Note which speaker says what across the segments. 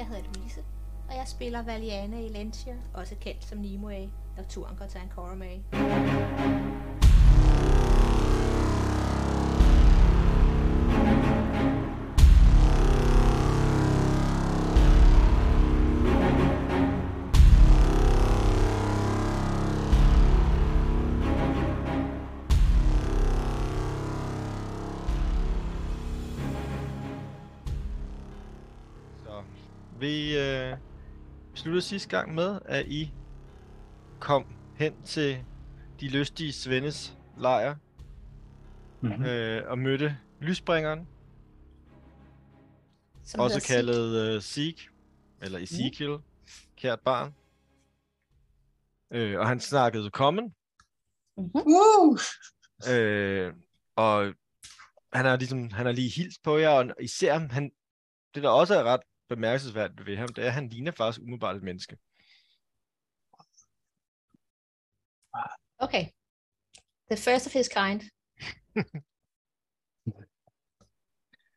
Speaker 1: Jeg hedder Louise, og jeg spiller Valiana Elentia, også kendt som Nimue, når turen går til Ankara
Speaker 2: vi øh, sluttede sidste gang med, at I kom hen til de lystige Svendes lejr
Speaker 3: Mm-hmm.
Speaker 2: øh, og mødte lysbringeren,
Speaker 1: Som
Speaker 2: også kaldet øh, Seek, eller Ezekiel, kært barn. Øh, og han snakkede common,
Speaker 4: Uh!
Speaker 2: øh, og han har ligesom, han har lige hilst på jer, og især han, det der også er ret bemærkelsesværdigt ved ham, det er, at han ligner faktisk umiddelbart et menneske.
Speaker 1: Okay. The first of his kind.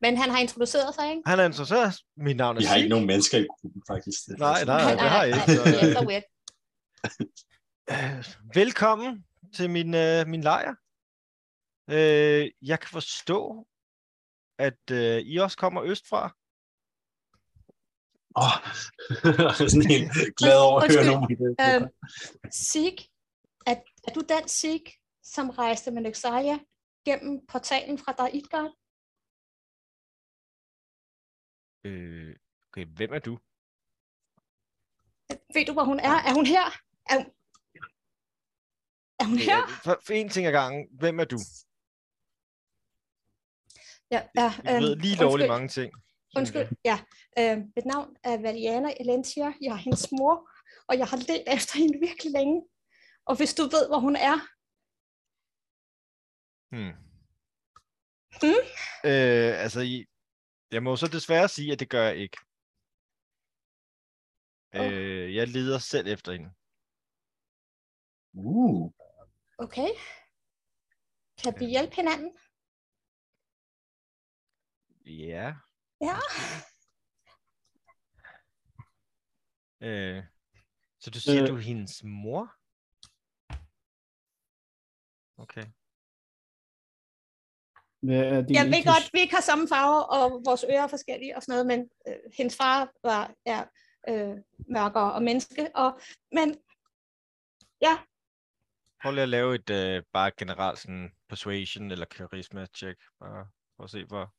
Speaker 1: Men han har introduceret sig, ikke?
Speaker 2: Han er interesseret. Mit navn er
Speaker 3: Vi har ikke nogen mennesker i gruppen, faktisk. Det
Speaker 2: Nej, nej, det har jeg ikke.
Speaker 1: Det er
Speaker 2: Så,
Speaker 1: weird.
Speaker 2: velkommen til min, øh, min lejr. Øh, jeg kan forstå, at øh, I også kommer østfra.
Speaker 3: Åh, sådan helt glad over at høre nogen.
Speaker 1: Øhm, Sig, er, er du den Sig, som rejste med Nexalia gennem portalen fra Daidgard?
Speaker 2: Øh, okay, hvem er du?
Speaker 1: Ved du, hvor hun er? Er hun her? Er hun, er hun her?
Speaker 2: Øh, For, for en ting ad gangen, hvem er du?
Speaker 1: Ja, ja,
Speaker 2: Jeg ved lige lovligt mange ting.
Speaker 1: Undskyld, ja. Øh, mit navn er Valiana Elentia. Jeg er hendes mor, og jeg har let efter hende virkelig længe. Og hvis du ved, hvor hun er,
Speaker 2: Hmm.
Speaker 1: Hmm?
Speaker 2: Øh, altså, jeg må så desværre sige, at det gør jeg ikke.
Speaker 1: Åh.
Speaker 2: Øh, jeg leder selv efter hende.
Speaker 3: Uh,
Speaker 1: okay? Kan vi hjælpe hinanden?
Speaker 2: Ja.
Speaker 1: Ja.
Speaker 2: Øh, så du siger,
Speaker 3: Øh.
Speaker 2: du er hendes mor? Okay.
Speaker 5: Hvad er din
Speaker 1: Jeg ved
Speaker 5: indflydelse?
Speaker 1: godt, vi ikke har samme farver, og vores ører er forskellige og sådan noget, men øh, hendes far var er, øh, mørkere og menneske. Og, men
Speaker 2: Prøv lige at lave et øh, bare generelt sådan persuasion eller charisma check. Bare for at se, hvor...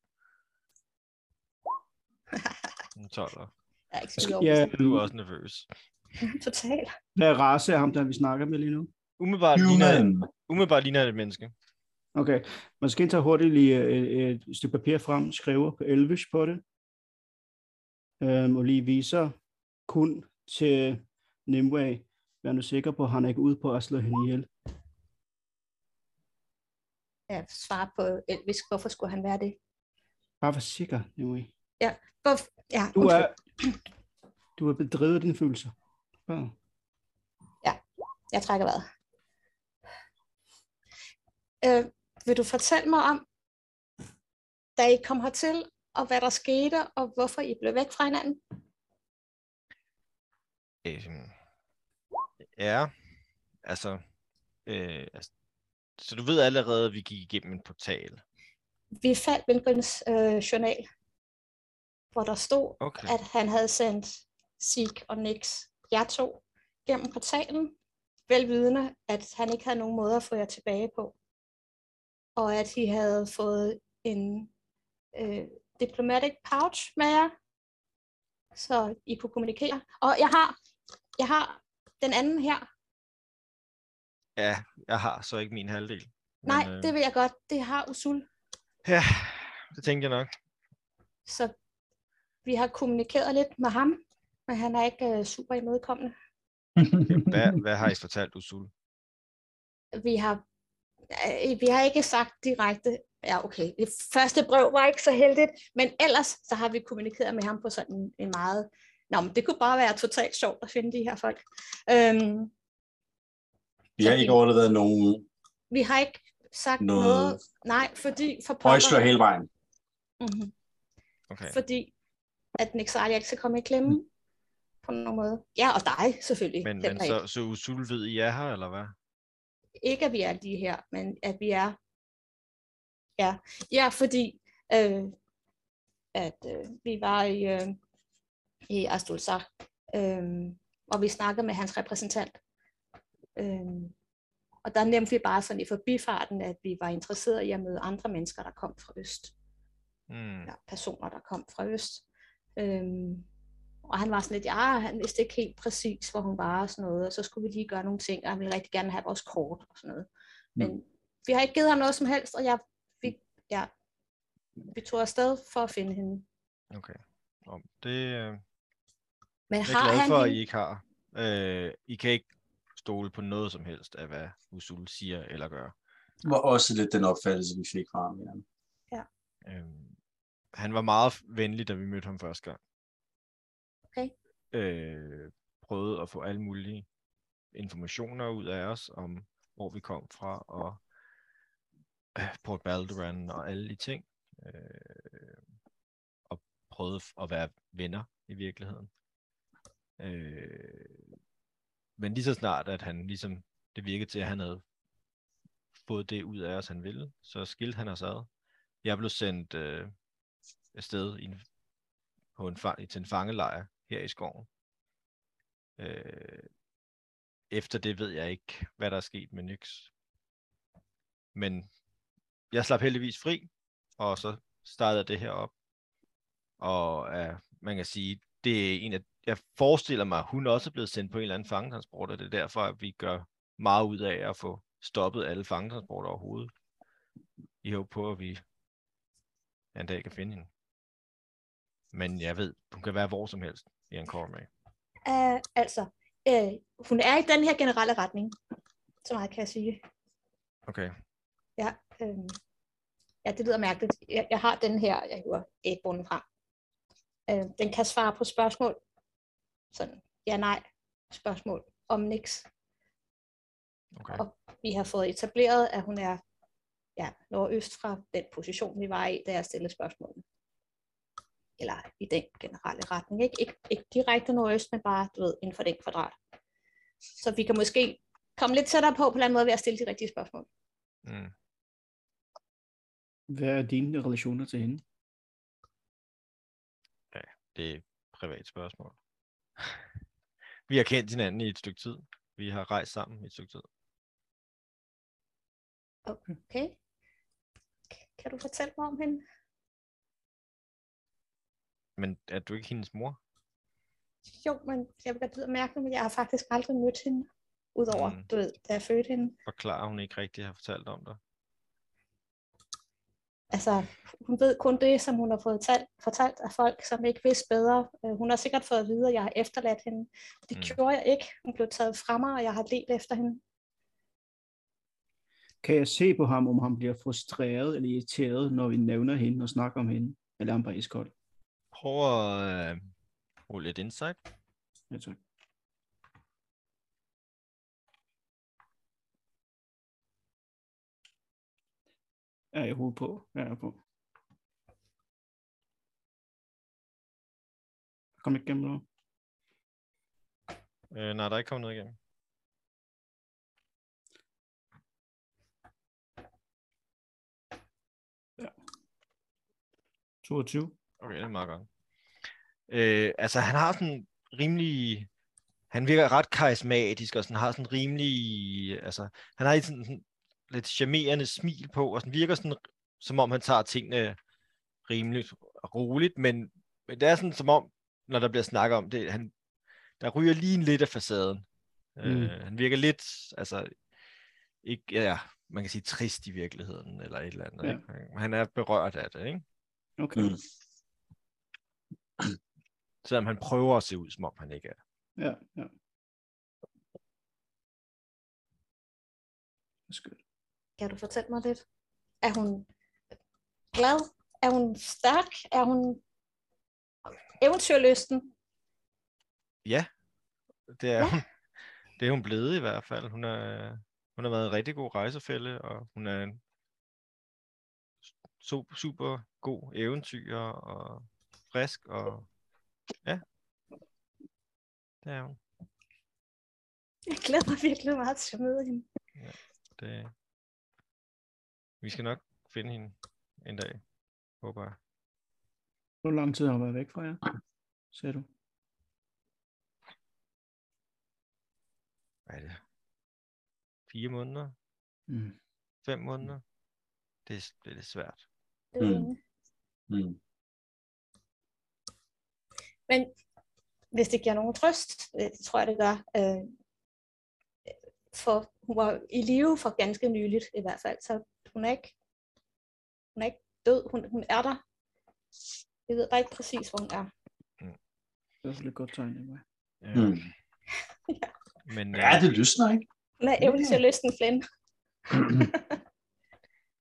Speaker 2: En 12'er.
Speaker 1: jeg er ikke så
Speaker 5: Ja,
Speaker 2: Du er også nervøs.
Speaker 1: Total.
Speaker 5: hvad race er ham, der vi snakker med lige nu?
Speaker 2: Umiddelbart ligner,
Speaker 3: human.
Speaker 2: umiddelbart ligner det et menneske.
Speaker 5: Okay, måske tage hurtigt lige et, et stykke papir frem, skriver på elvish på det, øhm, og lige viser kun til Nimue. Vær nu sikker på, at han er ikke ude på at slå hende ihjel.
Speaker 1: Jeg svarer på Elvis, hvorfor skulle han være det?
Speaker 5: Bare vær sikker, Nimue.
Speaker 1: Hvor, ja,
Speaker 5: Du er, du er bedrevet dine følelser. Bare.
Speaker 1: Jeg trækker vejret. Øh, vil du fortælle mig om, da I kom hertil, og hvad der skete, og hvorfor I blev væk fra hinanden?
Speaker 2: Øhm, ja, altså, øh, altså, så du ved allerede, at vi gik igennem en portal.
Speaker 1: Vi fandt Lindgrens øh, journal, hvor der stod,
Speaker 2: Okay.
Speaker 1: at han havde sendt Sig og Nix, jer to, gennem portalen, velvidende, at han ikke havde nogen måde at få jer tilbage på. Og at I havde fået en øh, diplomatic pouch med jer, så I kunne kommunikere. Og jeg har, jeg har den anden her.
Speaker 2: Ja, jeg har så ikke min halvdel.
Speaker 1: Nej,
Speaker 2: øh,
Speaker 1: det vil jeg godt. Det har Usul.
Speaker 2: Ja, det tænkte jeg nok.
Speaker 1: Så vi har kommunikeret lidt med ham, men han er ikke øh, super imødekommende.
Speaker 2: Hvad, hvad har I fortalt Usul?
Speaker 1: vi har, øh, vi har ikke sagt direkte, ja okay, det første brev var ikke så heldigt, men ellers så har vi kommunikeret med ham på sådan en, en meget, nå, men det kunne bare være totalt sjovt at finde de her folk. Øhm,
Speaker 3: Vi har ikke overlevet nogen
Speaker 1: vi har ikke sagt
Speaker 3: Noget-
Speaker 1: noget, nej, fordi for
Speaker 3: højslør hele vejen.
Speaker 1: mm-hmm,
Speaker 2: Okay.
Speaker 1: fordi at Nick Sarli altid kommer i klemme mm. på nogen måde. Ja, og dig selvfølgelig.
Speaker 2: Men, men så, så Usul ved I er her, eller hvad?
Speaker 1: Ikke at vi er lige her, men at vi er... Ja, ja fordi øh, at øh, vi var i, øh, i Astulsar, øh, og vi snakkede med hans repræsentant. Øh, og der nævnte vi bare sådan i forbifarten, at vi var interesserede i at møde andre mennesker, der kom fra Øst. Mm. Ja, personer, der kom fra Øst. Øhm, og han var sådan lidt, ja, han vidste ikke helt præcis, hvor hun var og sådan noget, og så skulle vi lige gøre nogle ting, og han ville rigtig gerne have vores kort og sådan noget. Men mm. vi har ikke givet ham noget som helst, og jeg fik, ja, vi tog afsted for at finde hende.
Speaker 2: Okay. Det, øh, Men jeg er har glad han for, at I ikke har. Øh, I kan ikke stole på noget som helst af, hvad Usul siger eller gør.
Speaker 3: Det var også lidt den opfattelse, vi fik fra ham. Ja.
Speaker 1: ja.
Speaker 2: Øhm, han var meget venlig, da vi mødte ham første gang.
Speaker 1: Okay.
Speaker 2: Øh, prøvede at få alle mulige informationer ud af os om, hvor vi kom fra, og øh, Port Balderan og alle de ting. Øh, og prøvede at være venner i virkeligheden. Øh, men lige så snart, at han ligesom, det virkede til, at han havde fået det ud af os, han ville, så skilte han os ad. Jeg blev sendt øh, afsted i en, på en, til en fangelejr her i skoven. Øh, efter det ved jeg ikke, hvad der er sket med Nyx. Men jeg slap heldigvis fri, og så startede det her op. Og uh, man kan sige, det er en af jeg forestiller mig, at hun også er blevet sendt på en eller anden fangetransport, og det er derfor, at vi gør meget ud af at få stoppet alle fangetransporter overhovedet. I håber på, at vi en dag kan finde hende. Men jeg ved, hun kan være hvor som helst i en med.
Speaker 1: Uh, altså, uh, hun er i den her generelle retning, så meget kan jeg sige.
Speaker 2: Okay.
Speaker 1: Ja, øh, ja det lyder mærkeligt. Jeg, jeg har den her, jeg hiver et frem. Uh, den kan svare på spørgsmål, sådan ja-nej spørgsmål om niks.
Speaker 2: Okay.
Speaker 1: Og vi har fået etableret, at hun er ja, nordøst fra den position, vi var i, da jeg stillede spørgsmålet. Eller i den generelle retning. Ikke, ikke, ikke direkte nordøst, men bare du ved, inden for den kvadrat. Så vi kan måske komme lidt tættere på på en eller anden måde ved at stille de rigtige spørgsmål.
Speaker 2: Mm.
Speaker 5: Hvad er dine relationer til hende?
Speaker 2: Ja, det er et privat spørgsmål. Vi har kendt hinanden i et stykke tid. Vi har rejst sammen i et stykke tid.
Speaker 1: Okay. Kan du fortælle mig om hende?
Speaker 2: Men er du ikke hendes mor?
Speaker 1: Jo, men jeg vil godt mærke, men jeg har faktisk aldrig mødt hende. Udover, mm. du ved, da jeg fødte hende.
Speaker 2: Forklarer hun ikke rigtigt har fortalt om dig?
Speaker 1: altså, hun ved kun det, som hun har fået talt, fortalt af folk, som ikke vidste bedre. Øh, hun har sikkert fået at vide, at jeg har efterladt hende. Det mm. gjorde jeg ikke. Hun blev taget fra mig, og jeg har let efter hende.
Speaker 5: Kan jeg se på ham, om han bliver frustreret eller irriteret, når vi nævner hende og snakker om hende? Eller er han bare iskold?
Speaker 2: Prøv at uh, rulle lidt insight.
Speaker 5: Ja, tak. er jeg hovedet på. Jeg er på. Kom ikke igennem noget.
Speaker 2: Øh, nej, der er ikke kommet noget igennem.
Speaker 5: Ja. 22.
Speaker 2: Okay, det er meget godt. Øh, altså, han har sådan rimelig... Han virker ret karismatisk, og sådan har sådan rimelig... Altså, han har sådan, sådan lidt charmerende smil på, og sådan virker sådan, som om han tager tingene rimeligt roligt, men, men det er sådan som om, når der bliver snakket om det, han, der ryger lige en lidt af facaden. Mm. Øh, han virker lidt, altså, ikke, ja, man kan sige trist i virkeligheden, eller et eller andet. Ja. Ikke? Han er berørt af det, ikke?
Speaker 5: Okay. Mm.
Speaker 2: Selvom han prøver at se ud, som om han ikke er.
Speaker 5: Ja, ja. Skønt.
Speaker 1: Kan du fortælle mig lidt? Er hun glad? Er hun stærk? Er hun eventyrlysten?
Speaker 2: Ja, det er ja. hun. Det er hun blevet i hvert fald. Hun, er, hun har været en rigtig god rejsefælde, og hun er en super, super god eventyr og frisk og Det er hun.
Speaker 1: Jeg glæder mig virkelig meget til at møde hende.
Speaker 2: Det... Vi skal nok finde hende en dag, håber jeg.
Speaker 5: Hvor lang tid har hun været væk fra jer? Sagde du?
Speaker 2: Hvad er det? Fire måneder?
Speaker 5: Mm.
Speaker 2: Fem måneder? Det er, det er lidt svært.
Speaker 1: Det er
Speaker 3: Mm. Mm.
Speaker 1: Men hvis det giver nogen trøst, øh, det tror jeg, det gør, øh, for hun var i live for ganske nyligt i hvert fald, så hun er ikke, hun er ikke død, hun, hun er der. Jeg ved bare ikke præcis, hvor hun er.
Speaker 5: Det er også et godt tegn. Emma.
Speaker 2: Øh,
Speaker 3: Mm.
Speaker 2: Men
Speaker 3: Ja,
Speaker 2: øh,
Speaker 3: det lysner, ikke?
Speaker 1: Hun er eventyrlysten Flynn.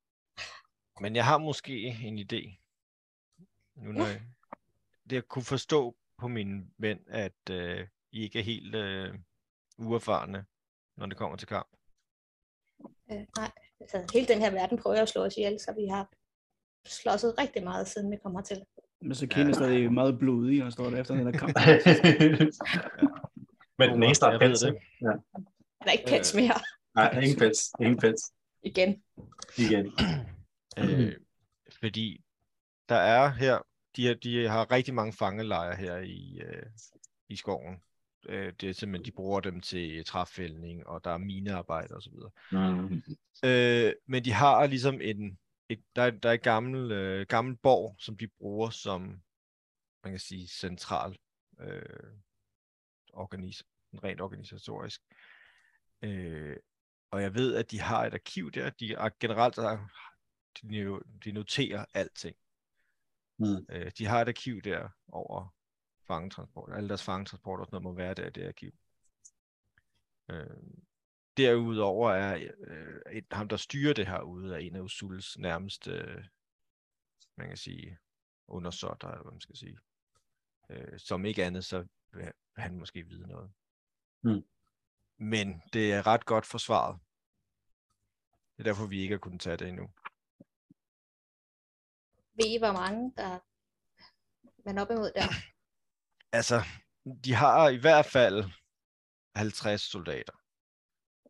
Speaker 2: Men jeg har måske en idé. Nu når jeg, det at kunne forstå på min ven, at øh, I ikke er helt øh, uerfarne, når det kommer til kamp.
Speaker 1: Øh, nej, altså, hele den her verden prøver at slå os ihjel, så vi har slåsset rigtig meget, siden vi kommer til.
Speaker 5: Men så Kine er stadig meget blodig og står der efter den der kamp.
Speaker 3: Men den eneste, der
Speaker 2: Jeg
Speaker 3: er pels, ikke? Ja.
Speaker 1: Der er ikke pels mere
Speaker 3: Nej, ingen pels. Ingen pels.
Speaker 1: igen.
Speaker 3: Igen.
Speaker 2: Øh, fordi der er her, de, har- de har rigtig mange fangelejre her i, øh, i skoven. Øh, det er simpelthen, de bruger dem til træfældning, og der er minearbejde osv.
Speaker 3: Mm.
Speaker 2: Øh, men de har ligesom en, et, der, er, der er et gammel, øh, gammel borg, som de bruger som, man kan sige, central øh, organis, rent organisatorisk. Øh, og jeg ved, at de har et arkiv der. De er generelt der, de, de noterer alting.
Speaker 3: Mm.
Speaker 2: Øh, de har et arkiv der over fangetransport. Alle deres fangetransport og sådan noget må være der i det arkiv. Øh, derudover er øh, et, ham, der styrer det herude, er en af Usuls nærmeste, øh, man kan sige, undersåtter, eller hvad man skal sige. Øh, som ikke andet, så vil han måske vide noget.
Speaker 3: Mm.
Speaker 2: Men det er ret godt forsvaret. Det er derfor, vi ikke har kunnet tage det endnu.
Speaker 1: Ved I, hvor mange, der man er op imod der?
Speaker 2: Altså, de har i hvert fald 50 soldater.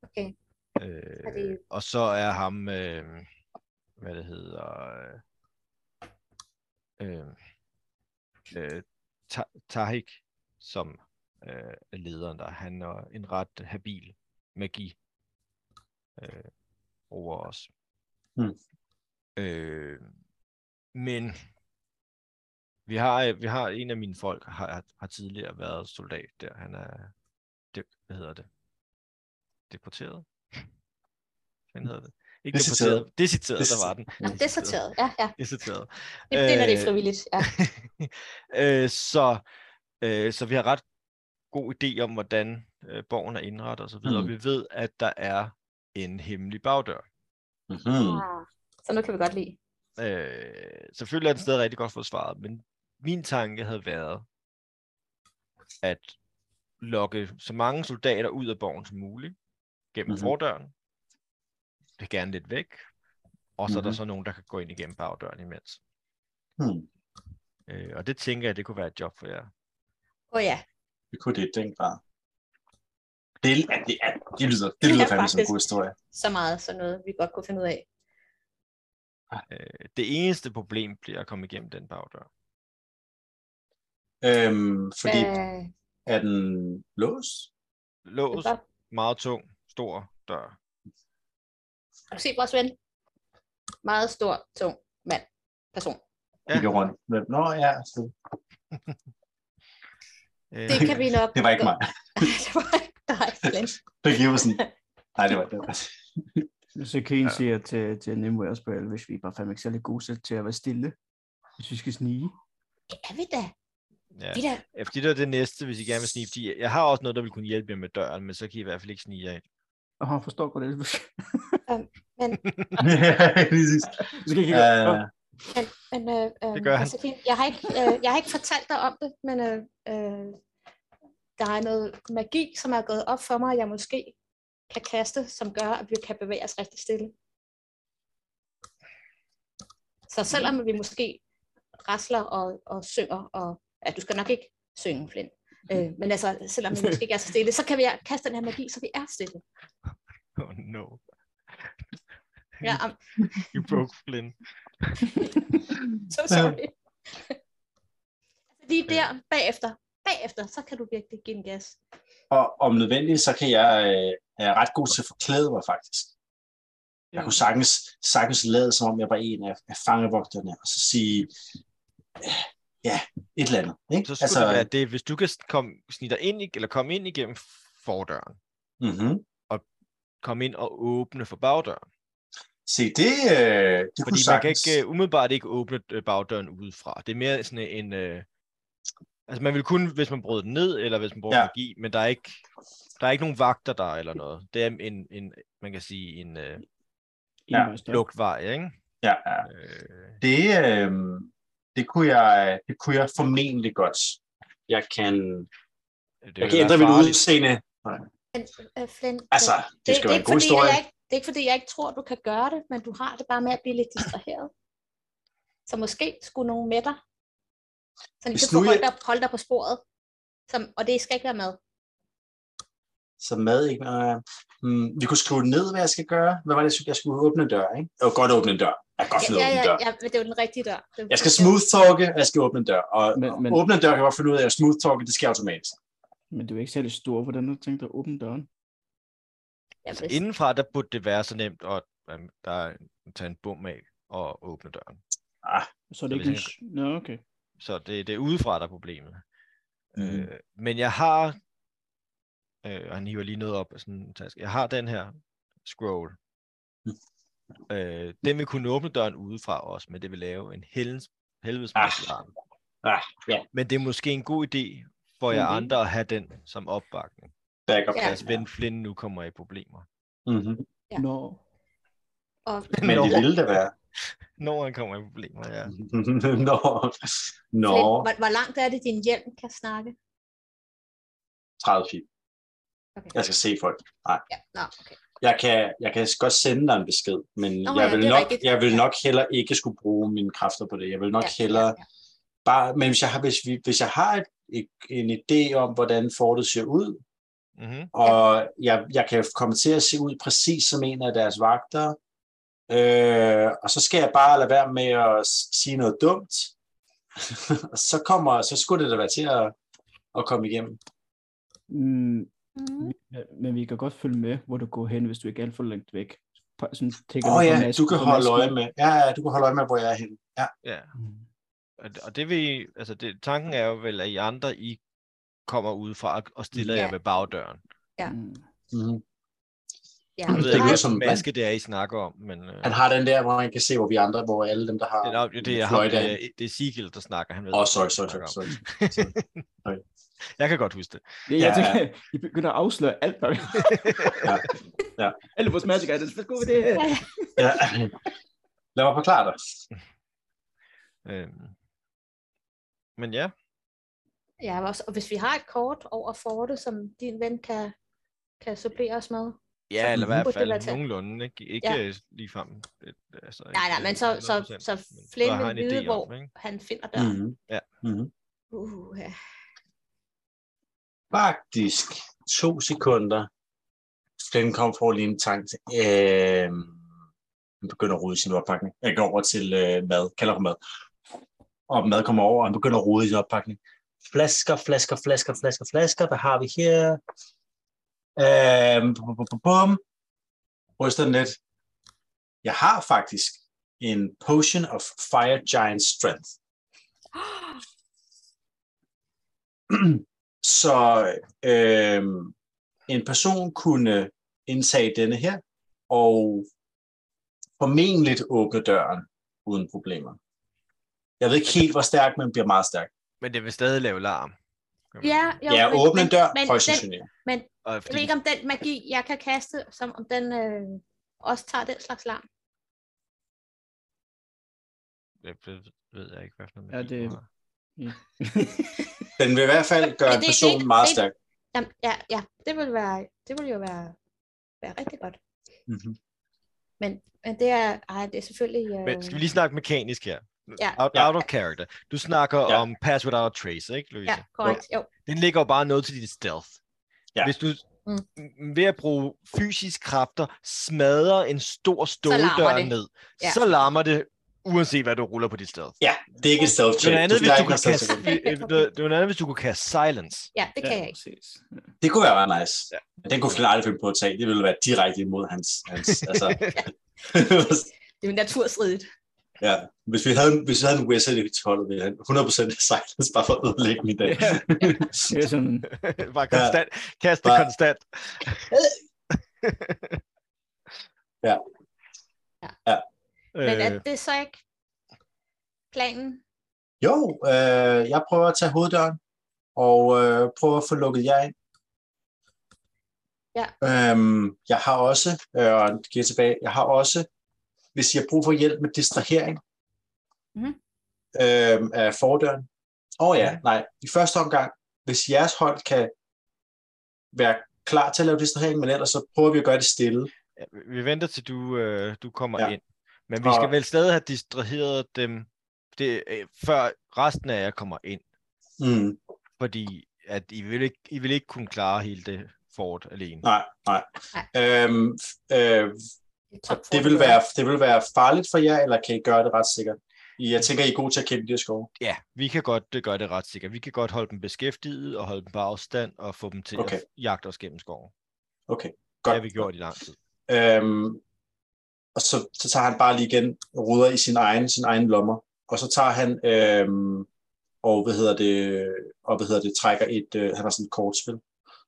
Speaker 1: Okay.
Speaker 2: Øh,
Speaker 1: det-
Speaker 2: Og så er ham, øh, hvad det hedder, øh, øh, øh, Ta- Tahik, som øh, er lederen der, han er en ret habil magi øh, over os.
Speaker 3: Hmm.
Speaker 2: Øh, men vi har, vi har en af mine folk, har, har tidligere været soldat der. Han er, det, hvad hedder det? Deporteret? Hvad hedder det? Ikke
Speaker 3: Deciteret.
Speaker 2: deporteret. Deciteret, der var den.
Speaker 1: Nå, det er sorteret. Ja, ja.
Speaker 2: Deciteret.
Speaker 1: Det, det er, når det er
Speaker 2: Øh,
Speaker 1: frivilligt. Ja.
Speaker 2: øh, så, øh, så vi har ret god idé om, hvordan øh, borgen er indrettet og så videre.
Speaker 3: Mhm.
Speaker 2: Og vi ved, at der er en hemmelig bagdør.
Speaker 3: Mm-hmm.
Speaker 1: Ah, så nu kan vi godt lide.
Speaker 2: Øh, selvfølgelig er den stadig rigtig godt forsvaret, men min tanke havde været at lokke så mange soldater ud af borgen som muligt gennem
Speaker 3: Mhm.
Speaker 2: mm-hmm. fordøren. Det er gerne lidt væk. Og så mm-hmm. er der
Speaker 3: Mhm.
Speaker 2: så nogen, der kan gå ind igennem bagdøren imens.
Speaker 3: Hmm.
Speaker 2: Øh, og det tænker jeg, det kunne være et job for jer.
Speaker 1: Åh oh, ja,
Speaker 3: Det kunne det den grad. Det, er, det, er, det lyder, det
Speaker 1: Det
Speaker 3: lyder
Speaker 1: er
Speaker 3: fandme som en god historie.
Speaker 1: så meget sådan noget, vi godt kunne finde ud af.
Speaker 2: Øh, det eneste problem bliver at komme igennem den bagdør.
Speaker 3: Øhm, fordi
Speaker 1: Øh,
Speaker 3: er den lås?
Speaker 2: Lås, meget tung, stor dør.
Speaker 1: kan du se vores ven? Meget stor, tung mand, person.
Speaker 2: Ja.
Speaker 3: Kigger rundt. Nå ja, så,
Speaker 2: Øh,
Speaker 1: Det kan vi nok.
Speaker 3: det var ikke mig.
Speaker 1: det var ikke dig, Flynn.
Speaker 3: Det giver sådan. Nej, det var det.
Speaker 5: Så Kane
Speaker 2: Ja.
Speaker 5: ja. siger til, til Nimue og spørger, hvis vi bare fandme ikke særlig gode til- til at være stille, hvis vi skal snige.
Speaker 1: Det er vi da.
Speaker 2: ja.
Speaker 1: Vi da.
Speaker 2: Ja, fordi det er det næste, hvis I gerne vil snige. Fordi jeg har også noget, der vil kunne hjælpe jer med døren, men så kan I i hvert fald ikke snige jer ind.
Speaker 5: Og han forstår godt det.
Speaker 1: Men,
Speaker 3: Præcis.
Speaker 5: Vi skal ikke
Speaker 3: Øh,
Speaker 1: men, men øh, øh,
Speaker 2: Det gør han.
Speaker 1: Josefine, jeg, har ikke, øh, jeg har ikke fortalt dig om det, men øh, øh, der er noget magi, som er gået op for mig, jeg måske kan kaste, som gør, at vi kan bevæge os rigtig stille. Så selvom vi måske rasler og, og synger, og ja, du skal nok ikke synge, Flynn. Øh, men altså, selvom vi måske ikke er så stille, så kan vi kaste den her magi, så vi er stille.
Speaker 2: Oh no.
Speaker 1: Ja, um,
Speaker 2: You broke Flynn.
Speaker 1: so sorry. altså, lige der bagefter, bagefter, så kan du virkelig give en gas.
Speaker 3: Og om nødvendigt, så kan jeg øh, er ret god til at forklæde mig faktisk. Jeg kunne sagtens, sagtens lade, som om jeg var en af, af fangevogterne, og så sige, øh, ja, et eller andet. Ikke?
Speaker 2: Så skulle altså, det være det, hvis du kan komme, dig ind, i, eller komme ind igennem fordøren,
Speaker 3: Mm-hmm.
Speaker 2: komme ind og åbne for bagdøren.
Speaker 3: Se, det, øh, det kunne
Speaker 2: Fordi man kan
Speaker 3: sagtens...
Speaker 2: ikke uh, umiddelbart ikke åbne øh, bagdøren udefra. Det er mere sådan en... Uh, altså man vil kun, hvis man bryder den ned, eller hvis man bruger
Speaker 3: Ja.
Speaker 2: magi, men der er ikke der er ikke nogen vagter der eller noget. Det er en, en man kan sige, en uh,
Speaker 3: Ja,
Speaker 2: lugtvej, ikke?
Speaker 3: Ja, ja.
Speaker 2: Øh,
Speaker 3: Det, øh, det, kunne jeg, det kunne jeg formentlig godt. Jeg kan,
Speaker 2: det
Speaker 3: jeg
Speaker 2: vil
Speaker 3: kan ændre mit udseende.
Speaker 1: Men, uh, Flynn,
Speaker 3: Altså,
Speaker 1: det,
Speaker 3: det skal
Speaker 1: det,
Speaker 3: være
Speaker 1: er
Speaker 3: en god historie.
Speaker 1: Jeg ikke, det er ikke fordi, jeg ikke tror, du kan gøre det, men du har det bare med at blive lidt distraheret. Så måske skulle nogen med dig. Så de
Speaker 3: Hvis
Speaker 1: kan få
Speaker 3: nu
Speaker 1: holde
Speaker 3: jeg-
Speaker 1: dig, holde dig på sporet. Som, og det skal ikke være med.
Speaker 3: Så mad ikke. Øh, hmm, vi kunne skrive ned, hvad jeg skal gøre. Hvad var det, jeg skulle åbne en dør, ikke? Jeg godt åbne en dør. Jeg kan godt
Speaker 1: Ja, ja,
Speaker 3: at
Speaker 1: ja,
Speaker 3: dør.
Speaker 1: ja, men det er jo den rigtige dør. Det jo-
Speaker 3: Jeg skal smooth talke, og jeg skal åbne en dør. Og,
Speaker 5: Men-
Speaker 3: men, åbne en dør kan jeg godt finde ud af, at smooth talke, det sker automatisk.
Speaker 5: Men du er ikke særlig stor. Hvordan du tænkt dig at åbne døren?
Speaker 1: Ja,
Speaker 2: Altså, indenfra, der burde det være så nemt at um, der er, tage en bum af og åbne døren.
Speaker 5: Så er det
Speaker 2: Så
Speaker 5: ikke en... Nå, okay.
Speaker 2: Så det, det er udefra, der er problemet. Mm. Øh, men jeg har, øh, og han hiver lige noget op af sådan en taske. Jeg har den her scroll.
Speaker 3: Mm.
Speaker 2: Øh, den vil kunne åbne døren udefra også, men det vil lave en helvedes, helvedes
Speaker 3: Ah.
Speaker 2: larm.
Speaker 3: Ah, ja.
Speaker 2: Men det er måske en god idé for jer
Speaker 5: Mhm.
Speaker 2: andre at have den som opbakning.
Speaker 3: Backup
Speaker 1: Ja.
Speaker 2: Hvis ven Flynn nu kommer i problemer.
Speaker 3: Mm-hmm.
Speaker 1: Ja.
Speaker 5: Nå.
Speaker 1: Og,
Speaker 3: Men det ville det være.
Speaker 2: Når han kommer i problemer, ja.
Speaker 3: Nå. Nå.
Speaker 1: Hvor, hvor langt er det, din hjelm kan snakke?
Speaker 3: 30 feet.
Speaker 1: Okay.
Speaker 3: Jeg skal se folk. Nej.
Speaker 1: Ja, nå, okay.
Speaker 3: Jeg kan, jeg kan godt sende dig en besked, men
Speaker 1: Nå,
Speaker 3: jeg,
Speaker 1: ja,
Speaker 3: vil nok,
Speaker 1: rigtigt.
Speaker 3: jeg vil
Speaker 1: Ja.
Speaker 3: nok heller ikke skulle bruge mine kræfter på det. Jeg vil nok
Speaker 1: Ja,
Speaker 3: hellere
Speaker 1: ja, ja.
Speaker 3: bare, men hvis jeg har, hvis vi, hvis jeg har et, et, en idé om, hvordan fortet ser ud,
Speaker 2: Mm-hmm.
Speaker 3: og jeg, jeg kan komme til at se ud præcis som en af deres vagter, øh, og så skal jeg bare lade være med at sige noget dumt, og så kommer, så skulle det da være til at, at komme igennem.
Speaker 5: Mm,
Speaker 1: Mm.
Speaker 5: men vi kan godt følge med, hvor du går hen, hvis du ikke er alt for langt væk. Sådan,
Speaker 3: Åh oh, ja, du kan holde øje med, ja, ja, du kan holde øje med, hvor jeg er henne. Ja.
Speaker 2: Ja.
Speaker 5: Mm.
Speaker 2: Og, og det vil, altså det, tanken er jo vel, at I andre, I kommer udefra og- og stiller
Speaker 1: Ja.
Speaker 2: jer ved bagdøren.
Speaker 1: Ja.
Speaker 5: Mm.
Speaker 3: Mm-hmm.
Speaker 1: Ja,
Speaker 2: Jeg ved
Speaker 3: det
Speaker 2: ikke, hvad
Speaker 3: som-
Speaker 2: maske det er, I snakker om, men øh,
Speaker 3: Han har den der, hvor man kan se, hvor vi andre, hvor alle dem, der har
Speaker 2: det, er, det, er, ham,
Speaker 3: fløjte
Speaker 2: det, det er Sigil, der snakker. Han ved,
Speaker 3: Åh, oh, sorry,
Speaker 2: jeg
Speaker 3: sorry, sorry, sorry.
Speaker 2: Jeg kan godt huske det.
Speaker 5: Ja, jeg
Speaker 3: Ja,
Speaker 5: tænker, I begynder at afsløre alt.
Speaker 3: Ja. Ja.
Speaker 5: Alle vores magic items. Hvad går vi det her?
Speaker 3: Ja. Lad mig forklare dig.
Speaker 2: Øhm. Men ja,
Speaker 1: Ja, også, og hvis vi har et kort over fortet, som din ven kan, kan supplere os med.
Speaker 2: Ja eller i hvert fald
Speaker 1: til.
Speaker 2: nogenlunde. Ikke, ikke
Speaker 1: Ja.
Speaker 2: ja. ligefrem. Det, altså,
Speaker 1: Nej, nej, men så, så,
Speaker 2: 100%,
Speaker 1: så
Speaker 2: men
Speaker 1: Flynn vil vide, hvor
Speaker 2: om, ikke?
Speaker 1: han finder døren.
Speaker 3: Mm-hmm.
Speaker 2: Ja.
Speaker 3: Mm-hmm.
Speaker 1: Uh, ja.
Speaker 3: Faktisk to sekunder. Den kom for lige en tanke til. Øh, han begynder at rode i sin oppakning. Jeg går over til øh, mad. Kalder på mad. Og mad kommer over, og han begynder at rode i sin oppakning. Flasker, flasker, flasker, flasker, flasker. Hvad har vi her? Øh, bum, bum, bum, bum. Ryster den lidt. Jeg har faktisk en potion of fire giant strength. Så øh, en person kunne indtage denne her, og formentlig åbne døren uden problemer. Jeg ved ikke helt, hvor stærk, men bliver meget stærk.
Speaker 2: Men det vil stadig lave larm.
Speaker 1: Ja, jo,
Speaker 3: Ja,
Speaker 1: men-
Speaker 3: åbne en
Speaker 1: men-
Speaker 3: dør,
Speaker 1: men den-
Speaker 3: sandsynligt.
Speaker 2: Og
Speaker 1: Jeg
Speaker 2: fordi,
Speaker 1: ved ikke, om den magi, jeg kan kaste, som om den øh, også tager den slags larm.
Speaker 2: det, det ved jeg ikke, hvad for noget
Speaker 5: Ja,
Speaker 2: magi
Speaker 5: det-
Speaker 2: du har.
Speaker 3: Den vil i hvert fald gøre
Speaker 1: Men
Speaker 3: en
Speaker 1: det- det-
Speaker 3: person meget
Speaker 1: det-
Speaker 3: stærk.
Speaker 1: Jamen, ja, ja, det vil være, det vil jo være, være rigtig godt.
Speaker 3: Mm-hmm.
Speaker 1: Men, men det er, ej, det er selvfølgelig... Øh,
Speaker 2: Men skal vi lige snakke mekanisk her?
Speaker 1: Ja.
Speaker 2: out,
Speaker 3: Ja.
Speaker 2: out of character. Du snakker
Speaker 3: Ja.
Speaker 2: om Pass Without Trace, ikke, Louise?
Speaker 1: Ja, korrekt. Jo.
Speaker 2: Den ligger jo bare noget til dit stealth.
Speaker 3: Ja.
Speaker 2: Hvis du
Speaker 1: Mm.
Speaker 2: ved at bruge fysisk kræfter smadrer en stor ståldør
Speaker 1: det.
Speaker 2: ned,
Speaker 1: Ja.
Speaker 2: så larmer det, uanset hvad du ruller på dit stealth.
Speaker 3: Ja, det er ikke stealth
Speaker 2: Det
Speaker 3: check.
Speaker 2: er noget andet, hvis du kan kaste, det det noget andet, hvis du kunne kaste silence.
Speaker 1: Ja, det kan jeg ikke.
Speaker 5: præcis. Ja.
Speaker 3: Det kunne være meget nice.
Speaker 2: Ja.
Speaker 3: Men Den kunne Flynn aldrig finde på at tage. Det ville være direkte imod hans... hans altså.
Speaker 1: Det er naturstridigt.
Speaker 3: Ja. Hvis vi havde, en- hvis vi havde en wizard i holdet, ville han 100% silence bare for at ødelægge den i dag.
Speaker 5: Ja. Det er sådan,
Speaker 2: bare konstant. Kaste
Speaker 3: Bare-
Speaker 2: konstant.
Speaker 1: Men
Speaker 2: Øh,
Speaker 1: er det så ikke planen?
Speaker 3: Jo, øh, jeg prøver at tage hoveddøren og øh, prøver at få lukket jer ind.
Speaker 1: Ja.
Speaker 3: Øhm, jeg har også, øh, og giver jeg tilbage, jeg har også, hvis I har brug for hjælp med distrahering
Speaker 1: Mhm.
Speaker 3: øh, af fordøren. Åh oh, ja, nej, i første omgang, hvis jeres hold kan være klar til at lave distrahering, men ellers så prøver vi at gøre det stille.
Speaker 2: Ja, vi- vi venter til du, øh, du kommer
Speaker 3: Ja.
Speaker 2: ind. Men vi skal
Speaker 3: Og-
Speaker 2: vel stadig have distraheret dem, det, øh, før resten af jer kommer ind.
Speaker 3: Mm,
Speaker 2: Fordi at I, vil ikke, I vil ikke kunne klare hele det fort alene.
Speaker 3: nej, nej.
Speaker 1: Nej.
Speaker 3: Øhm, øh, Det, vil være, det vil være farligt for jer, eller kan I gøre det ret sikkert? Jeg tænker, I er gode til at kende de her skove.
Speaker 2: Ja, vi kan godt øh, gøre det ret sikkert. Vi kan godt holde dem beskæftiget og holde dem på afstand og få dem til
Speaker 3: Okay.
Speaker 2: at jagte os gennem skoven.
Speaker 3: Okay,
Speaker 2: Det
Speaker 3: godt.
Speaker 2: har vi gjort i lang tid.
Speaker 3: Øhm, og så, så tager han bare lige igen ruder i sin egen, sin egen lommer, og så tager han øhm, og hvad hedder det, og hvad hedder det, trækker et, øh, han har sådan et kortspil.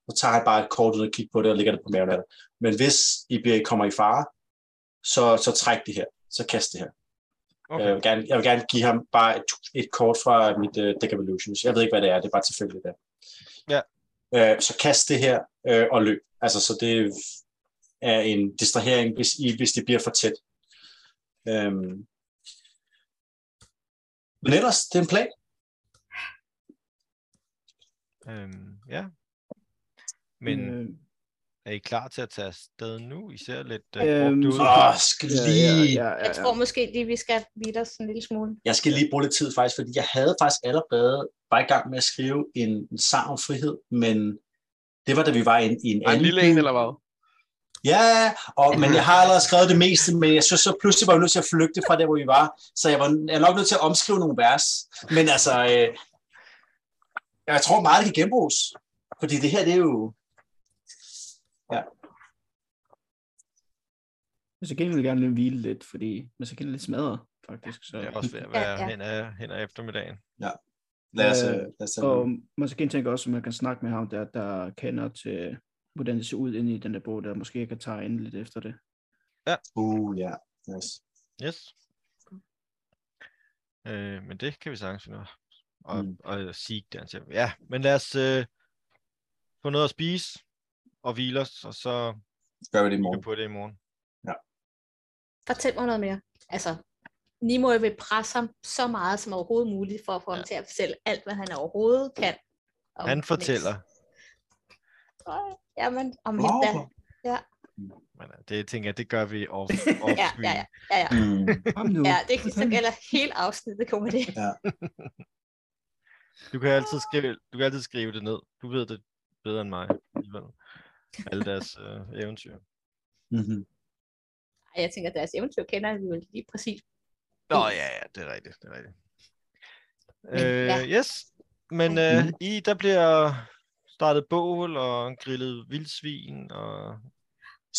Speaker 3: Så tager han bare et kort ud og kigger på det og lægger det på maven af det. Men hvis I bliver, kommer i fare, så, så træk det her. Så kast det her. Okay. Jeg, vil gerne, jeg vil gerne give ham bare et, et kort fra mit uh, Deck Evolutions. Jeg ved ikke, hvad det er. Det er bare tilfældigt. Der.
Speaker 2: Ja.
Speaker 3: Uh, så kast det her uh, og løb. Altså, så det er en distrahering, hvis, I, hvis det bliver for tæt. Um, men ellers, det er en plan.
Speaker 2: Øhm, ja. Men
Speaker 5: øh,
Speaker 2: er I klar til at tage afsted nu? I ser lidt uh,
Speaker 5: Øhm,
Speaker 2: brugt ud.
Speaker 3: Åh, skal
Speaker 5: ja,
Speaker 3: lige...
Speaker 5: ja, ja, ja,
Speaker 1: Jeg tror måske lige, vi skal vide os en lille smule.
Speaker 3: Jeg skal lige bruge lidt tid faktisk, fordi jeg havde faktisk allerede var i gang med at skrive en, en sang om frihed, men det var da vi var i en, i en
Speaker 4: Ej, en
Speaker 3: anden
Speaker 4: lille en, eller hvad?
Speaker 3: Ja, og, men jeg har allerede skrevet det meste, men jeg synes så pludselig var jeg nødt til at flygte fra der, hvor vi var, så jeg var jeg er nok nødt til at omskrive nogle vers. Men altså, øh, jeg tror meget, det kan genbruges, fordi det her, det er jo...
Speaker 5: Men så kan jeg gerne hvile lidt, fordi man så kan lidt smadre, faktisk. Så.
Speaker 2: Det er også ved at
Speaker 1: Ja,
Speaker 2: være
Speaker 1: ja.
Speaker 2: hen, ad, hen ad eftermiddagen.
Speaker 3: Lad os,
Speaker 5: Øh,
Speaker 3: øh, lad os tage
Speaker 5: Og måske tænker også, at man kan snakke med ham, der, der kender til, hvordan det ser ud inde i den der bog, der måske kan tegne lidt efter det.
Speaker 3: Uh, ja. Yes.
Speaker 2: Yes. Øh, men det kan vi sagtens finde af. Og,
Speaker 3: Mm.
Speaker 2: mm. og sige det, han siger. Ja, men lad os øh, få noget at spise og hvile os, og så
Speaker 3: Gør vi det i morgen.
Speaker 2: på det i morgen.
Speaker 1: Fortæl mig noget mere. Altså, Nimoy vil presse ham så meget som overhovedet muligt, for at få ham
Speaker 2: Ja.
Speaker 1: til at fortælle alt, hvad han overhovedet kan. om
Speaker 2: Han fortæller,
Speaker 1: Øh, Jamen, om
Speaker 3: Nå.
Speaker 1: Hilda.
Speaker 2: men øh, det tænker jeg, det gør vi off, off
Speaker 1: Ja, ja, ja. ja, ja.
Speaker 3: Mm.
Speaker 1: Ja det så gælder hele afsnittet, kommer det.
Speaker 2: Du kan altid skrive, du kan altid skrive det ned. Du ved det bedre end mig. alligevel. Alle deres øh, eventyr.
Speaker 3: Mm-hmm.
Speaker 1: Jeg tænker, at deres eventyr kender vi jo lige præcis.
Speaker 2: Nå ja, ja, det er rigtigt. Det er rigtigt.
Speaker 1: Men,
Speaker 2: øh,
Speaker 1: ja.
Speaker 2: Yes, men øh,
Speaker 3: Mhm.
Speaker 2: i der bliver startet bål og grillet vildsvin og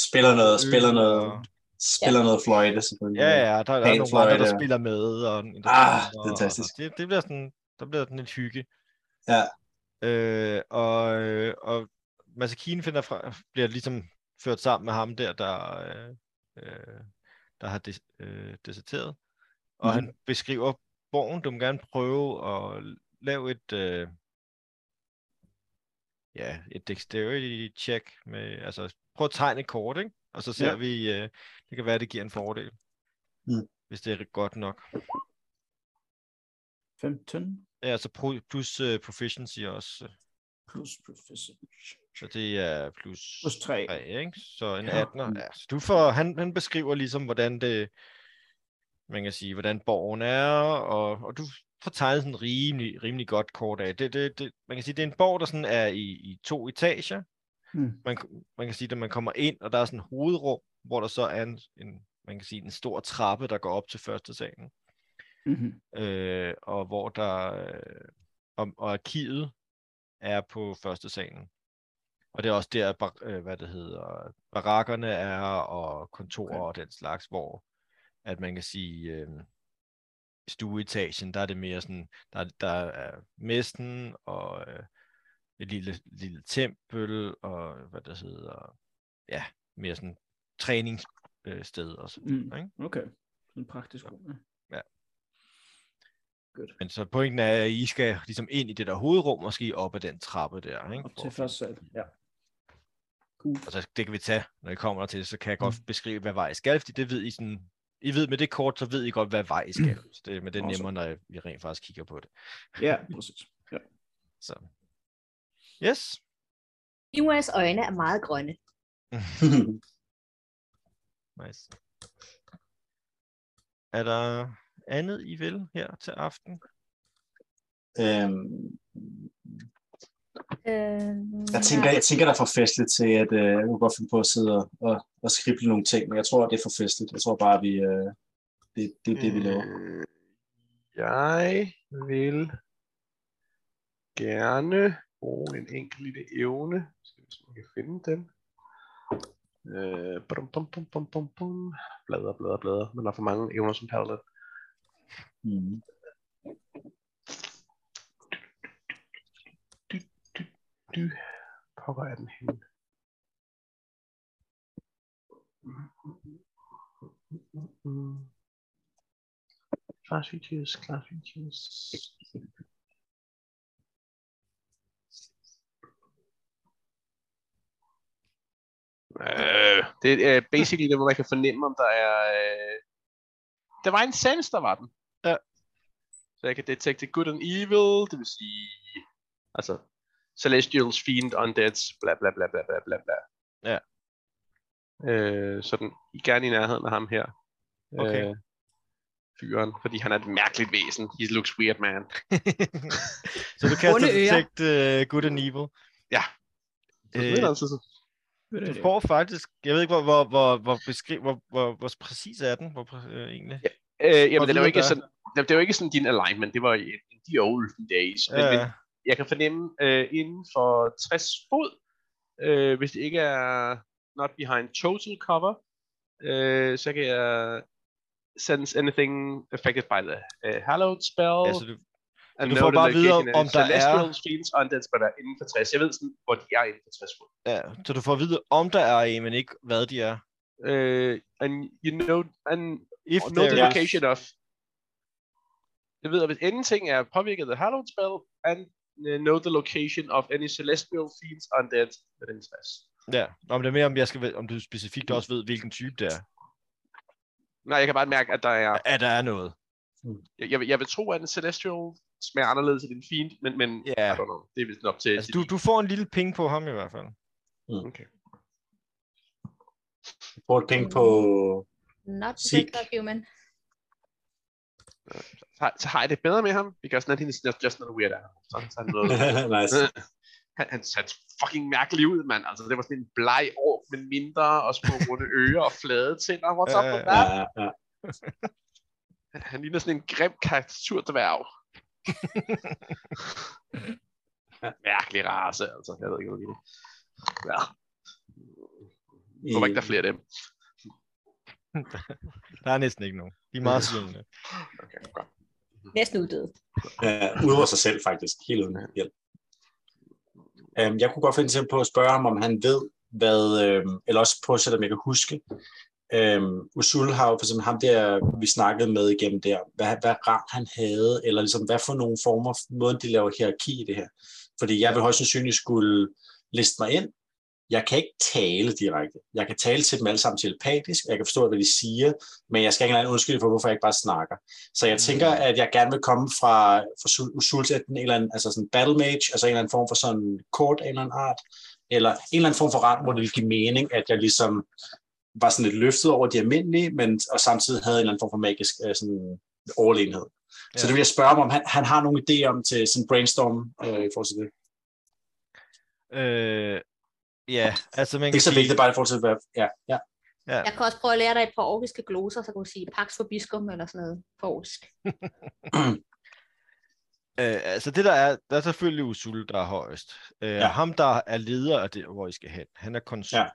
Speaker 3: Spiller noget, spiller
Speaker 2: øl
Speaker 3: noget,
Speaker 2: og-
Speaker 3: spiller noget fløjte, selvfølgelig.
Speaker 2: Ja, ja, der, der er nogle andre, der spiller med. Og,
Speaker 3: Ah,
Speaker 2: og-
Speaker 3: fantastisk.
Speaker 2: Og det, det bliver sådan, der bliver sådan lidt hygge.
Speaker 3: Ja.
Speaker 2: Øh, og, øh, og Masakine finder fra, bliver ligesom ført sammen med ham der, der, øh, øh, der har des, øh, deserteret. Og
Speaker 3: Mhm.
Speaker 2: han beskriver borgen. Du må gerne prøve at lave et, øh, ja, et dexterity check. Med, altså, prøv at tegne et kort, ikke? Og så ser
Speaker 3: Ja.
Speaker 2: vi, øh, det kan være, det giver en fordel.
Speaker 3: Mm.
Speaker 2: Hvis det er godt nok.
Speaker 5: 15
Speaker 2: Ja, altså plus uh, proficiency også.
Speaker 5: plus professor.
Speaker 2: Så det er plus,
Speaker 5: Plus 3.
Speaker 2: 3, ikke? Så en
Speaker 5: Ja.
Speaker 2: 18'er. Ja, så du får, han, han beskriver ligesom, hvordan det, man kan sige, hvordan borgen er, og, og du får tegnet sådan rimelig, rimelig godt kort af. Det, det, det, man kan sige, det er en borg, der sådan er i, i to etager.
Speaker 5: Mm.
Speaker 2: Man, man kan sige, at man kommer ind, og der er sådan en hovedrum, hvor der så er en, en man kan sige, en stor trappe, der går op til første salen.
Speaker 5: Mm-hmm.
Speaker 2: Øh, og hvor der, øh, og, og arkivet er på første salen. Og det er også der, bar, øh, hvad det hedder, barakkerne er, og kontorer okay. og den slags, hvor at man kan sige, øh, stueetagen, der er det mere sådan, der, der er mesten og øh, et lille, lille tempel, og hvad det hedder, ja, mere sådan træningssted og sådan
Speaker 5: Mm.
Speaker 2: ikke?
Speaker 5: Okay. En praktisk rum. Ja.
Speaker 2: Ja.
Speaker 5: Godt.
Speaker 2: Men så pointen er, at I skal ligesom ind i det der hovedrum, måske op ad den trappe der, ikke?
Speaker 5: Op til første sal. Ja. Cool.
Speaker 2: Altså, det kan vi tage, når I kommer til, så kan jeg
Speaker 5: Mm.
Speaker 2: godt beskrive, hvad vej I skal, fordi det ved I sådan, I ved med det kort, så ved I godt, hvad vej I skal. Så det, men det er nemmere, når vi rent faktisk kigger på det.
Speaker 5: Ja, præcis. Ja.
Speaker 2: Så. Yes.
Speaker 4: Iwas øjne er meget grønne.
Speaker 2: nice. Er der andet, I vil her til aften?
Speaker 3: øhm,
Speaker 1: Øh,
Speaker 3: jeg, tænker, jeg tænker, der er for festligt til, at øh, jeg kunne godt finde på at sidde og, og, og skrible nogle ting, men jeg tror, det er for festligt. Jeg tror bare, at vi, øh, det, det er det, vi laver.
Speaker 6: Øh, Jeg vil gerne bruge en enkelt lille evne. Skal vi se, om jeg kan finde den. Øh, bum, bum, bum, bum, bum, bum. Blader, blader, blader. Man har for mange evner som paladin.
Speaker 3: Mm.
Speaker 6: Du, pokker er den henne? Class features, class features. Øh, det er basically det, hvor man kan fornemme, om der er... Øh... Der var en sense, der var den.
Speaker 2: Ja.
Speaker 6: Så jeg kan detekte good and evil, det vil sige... Altså, Celestials, Fiend, Undeads, bla bla bla bla bla bla bla.
Speaker 2: Ja.
Speaker 6: Øh, så den I er gerne i nærheden af ham her.
Speaker 2: Okay.
Speaker 6: Øh, fyren, fordi han er et mærkeligt væsen. He looks weird, man.
Speaker 2: så du kaster detect uh, good and evil.
Speaker 6: Ja. Så,
Speaker 2: Øh,
Speaker 6: altså, så,
Speaker 2: Du
Speaker 5: det,
Speaker 2: får faktisk, jeg ved ikke, hvor, hvor, hvor, hvor, beskri- hvor, hvor, hvor præcis er den, hvor, øh, egentlig.
Speaker 6: øh, jamen, det er jo ikke sådan, det, det var ikke sådan din alignment, det var i i de olden days. Men, men
Speaker 2: Ja,
Speaker 6: jeg kan fornemme øh, inden for 60 fod, øh, hvis det ikke er not behind total cover, øh, så kan jeg sense anything affected by the uh, hallowed spell.
Speaker 2: altså, du,
Speaker 6: and
Speaker 2: du får bare videre,
Speaker 6: location of
Speaker 2: om der er-
Speaker 6: fiends, undeads, but er inden for 60. Jeg ved sådan, hvor de er inden for 60 fod.
Speaker 2: ja, så du får at vide, om der er en, men ikke hvad de er.
Speaker 6: Uh, and you know, and
Speaker 2: If
Speaker 6: know the
Speaker 2: there is-
Speaker 6: location of. Jeg ved, at hvis anything er påvirket af hallowed spell, and know the location of any celestial fiends, undead, within 60.
Speaker 2: Ja, Nå, men det er mere, om, jeg skal, ved- om du specifikt også ved, hvilken type det er.
Speaker 6: Nej, jeg kan bare mærke, at der er...
Speaker 2: At der er noget.
Speaker 6: Jeg, jeg, vil, jeg vil tro, at en celestial smager anderledes end en fiend, men, men
Speaker 2: Ja.
Speaker 6: I don't know. Det er vist op til...
Speaker 2: Altså, du, du får en lille ping på ham i hvert fald.
Speaker 6: Okay.
Speaker 3: Får et penge på...
Speaker 1: Not
Speaker 3: Seek.
Speaker 1: Human.
Speaker 6: Så, har- så har jeg det bedre med ham, because then he's just, just not a weird animal. Så, så er han noget...
Speaker 3: nice.
Speaker 6: han, han satte fucking mærkelig ud, mand. Altså, det var sådan en bleg ork med mindre og små runde ører og flade tænder. What's up with that?
Speaker 3: Ja, ja, ja.
Speaker 6: Han, ligner sådan en grim karikaturdværg. Mærkelig race, altså. Jeg ved ikke, hvad det er. Ja. Jeg håber ikke, der er flere af dem.
Speaker 2: Der er næsten ikke nogen. De er meget sjældne.
Speaker 6: Okay, godt.
Speaker 4: Næsten uddøde.
Speaker 3: Ja, udover sig selv faktisk, helt uden hjælp. Um, jeg kunne godt finde til på at spørge ham, om han ved, hvad, um, eller også på at sætte, om jeg kan huske. Um, Usul har jo for eksempel ham der, vi snakkede med igennem der, hvad, hvad rang han havde, eller ligesom, hvad for nogle former, måden de laver hierarki i det her. Fordi jeg vil højst sandsynligt skulle liste mig ind. Jeg kan ikke tale direkte. Jeg kan tale til dem alle sammen telepatisk, jeg kan forstå, hvad de siger, men jeg skal ikke engang undskylde for, hvorfor jeg ikke bare snakker. Så jeg tænker, at jeg gerne vil komme fra, fra Sul- Usul til enten en eller anden, altså sådan battle mage, altså en eller anden form for sådan kort af en eller anden art, eller en eller anden form for rang, hvor det vil give mening, at jeg ligesom var sådan lidt løftet over de almindelige, men, og samtidig havde en eller anden form for magisk øh, sådan, overlegenhed. Ja. Så det vil jeg spørge ham om, han, han har nogle idéer om til sådan brainstorm øh, i forhold til det.
Speaker 2: Øh, ja, altså man
Speaker 3: Det er
Speaker 2: kan
Speaker 3: så
Speaker 2: sige,
Speaker 3: vigtigt, bare i forhold til, hvad... Ja, ja.
Speaker 2: ja,
Speaker 1: Jeg kan også prøve at lære dig et par orkiske gloser, så kan du sige Pax for Biskum eller sådan noget på orkisk.
Speaker 2: Øh, altså det der er, der er selvfølgelig Usul, der er højest. Øh,
Speaker 3: Ja.
Speaker 2: Ham, der er leder af det, hvor I skal hen, han er konsul.
Speaker 3: Ja.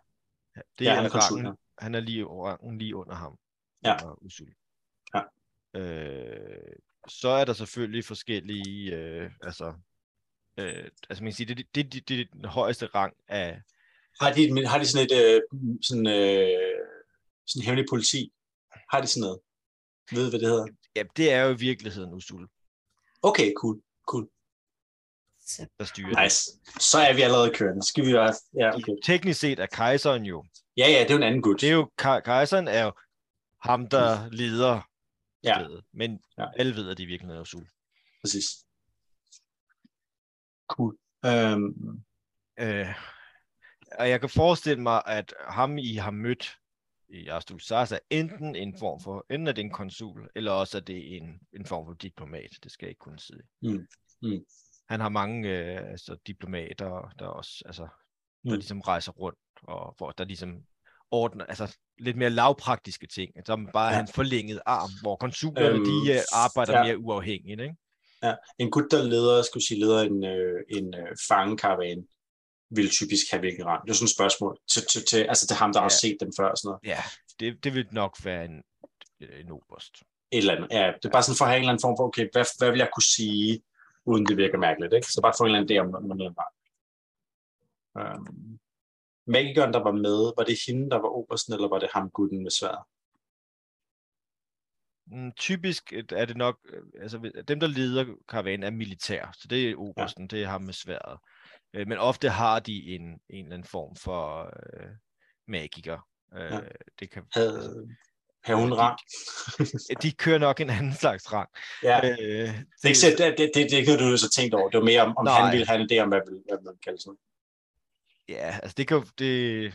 Speaker 2: Det
Speaker 3: Ja,
Speaker 2: er,
Speaker 3: han er konsul,
Speaker 2: rangen,
Speaker 3: ja.
Speaker 2: han er lige rangen lige under ham.
Speaker 3: Ja.
Speaker 2: Under Usul.
Speaker 3: Ja.
Speaker 2: Øh, så er der selvfølgelig forskellige, øh, altså, øh, altså man kan sige, det, det, det, det, det er den højeste rang af,
Speaker 3: Har de, har de sådan et øh, sådan, øh, sådan hemmelig politi? Har de sådan noget? Ved hvad det hedder?
Speaker 2: ja, det er jo i virkeligheden Usul,
Speaker 3: Okay, cool. cool.
Speaker 2: der styrer.
Speaker 3: Nice. Så er vi allerede kørende. Skal vi være... Ja, okay.
Speaker 2: Teknisk set er kejseren jo,
Speaker 3: Ja, ja, det er jo en anden gut.
Speaker 2: det er jo, ke- kejseren er jo ham, der leder
Speaker 3: Ja.
Speaker 2: stedet, men
Speaker 3: Ja.
Speaker 2: alle ved, at det i virkeligheden er Usul.
Speaker 3: Præcis. Cool. Øhm,
Speaker 2: Øh, og jeg kan forestille mig, at ham, I har mødt i Arstul Sars, er enten en form for, enten er det en konsul, eller også er det en, en form for diplomat. Det skal jeg ikke kunne sige.
Speaker 3: Mm, mm.
Speaker 2: Han har mange øh, altså, diplomater, der også, altså, der
Speaker 3: Mm.
Speaker 2: ligesom rejser rundt, og hvor der ligesom ordner, altså lidt mere lavpraktiske ting, som bare
Speaker 3: Ja.
Speaker 2: hans forlængede arm, hvor konsulerne,
Speaker 3: Øhm,
Speaker 2: de øh, arbejder
Speaker 3: ja.
Speaker 2: mere uafhængigt, ikke?
Speaker 3: ja. En gut, der leder, skulle sige, leder en, øh, en øh, fangekaravan, vil typisk have hvilken rang? Det er sådan et spørgsmål til, til, til, altså til ham, der ja. har set dem før og sådan noget.
Speaker 2: Ja, det, det vil nok være en, en oberst.
Speaker 3: Et eller andet. Ja, det er bare sådan for at have en eller anden form for, okay, hvad, hvad vil jeg kunne sige, uden det virker mærkeligt, ikke? Så bare få en eller anden idé om, om noget var. Um, magikeren, der var med, var det hende, der var obersten, eller var det ham gutten med sværet?
Speaker 2: Mm, typisk øh, er det nok, øh, altså dem der leder karavanen er militær, så det er obersten, ja. det er ham med sværet. Øh, Men ofte har de en, en eller anden form for øh, magiker. Øh,
Speaker 3: Ja.
Speaker 2: det kan,
Speaker 3: Havde,
Speaker 2: altså,
Speaker 3: havde hun
Speaker 2: de-
Speaker 3: rang?
Speaker 2: de kører nok en anden slags rang.
Speaker 3: Ja.
Speaker 2: Øh,
Speaker 3: Det, ikke, så- det, det, det, det havde du jo så tænkt over. Det var mere, om, om
Speaker 2: Nej.
Speaker 3: han ville have idé om, hvad, hvad man kalder sådan.
Speaker 2: Ja, altså det kan det,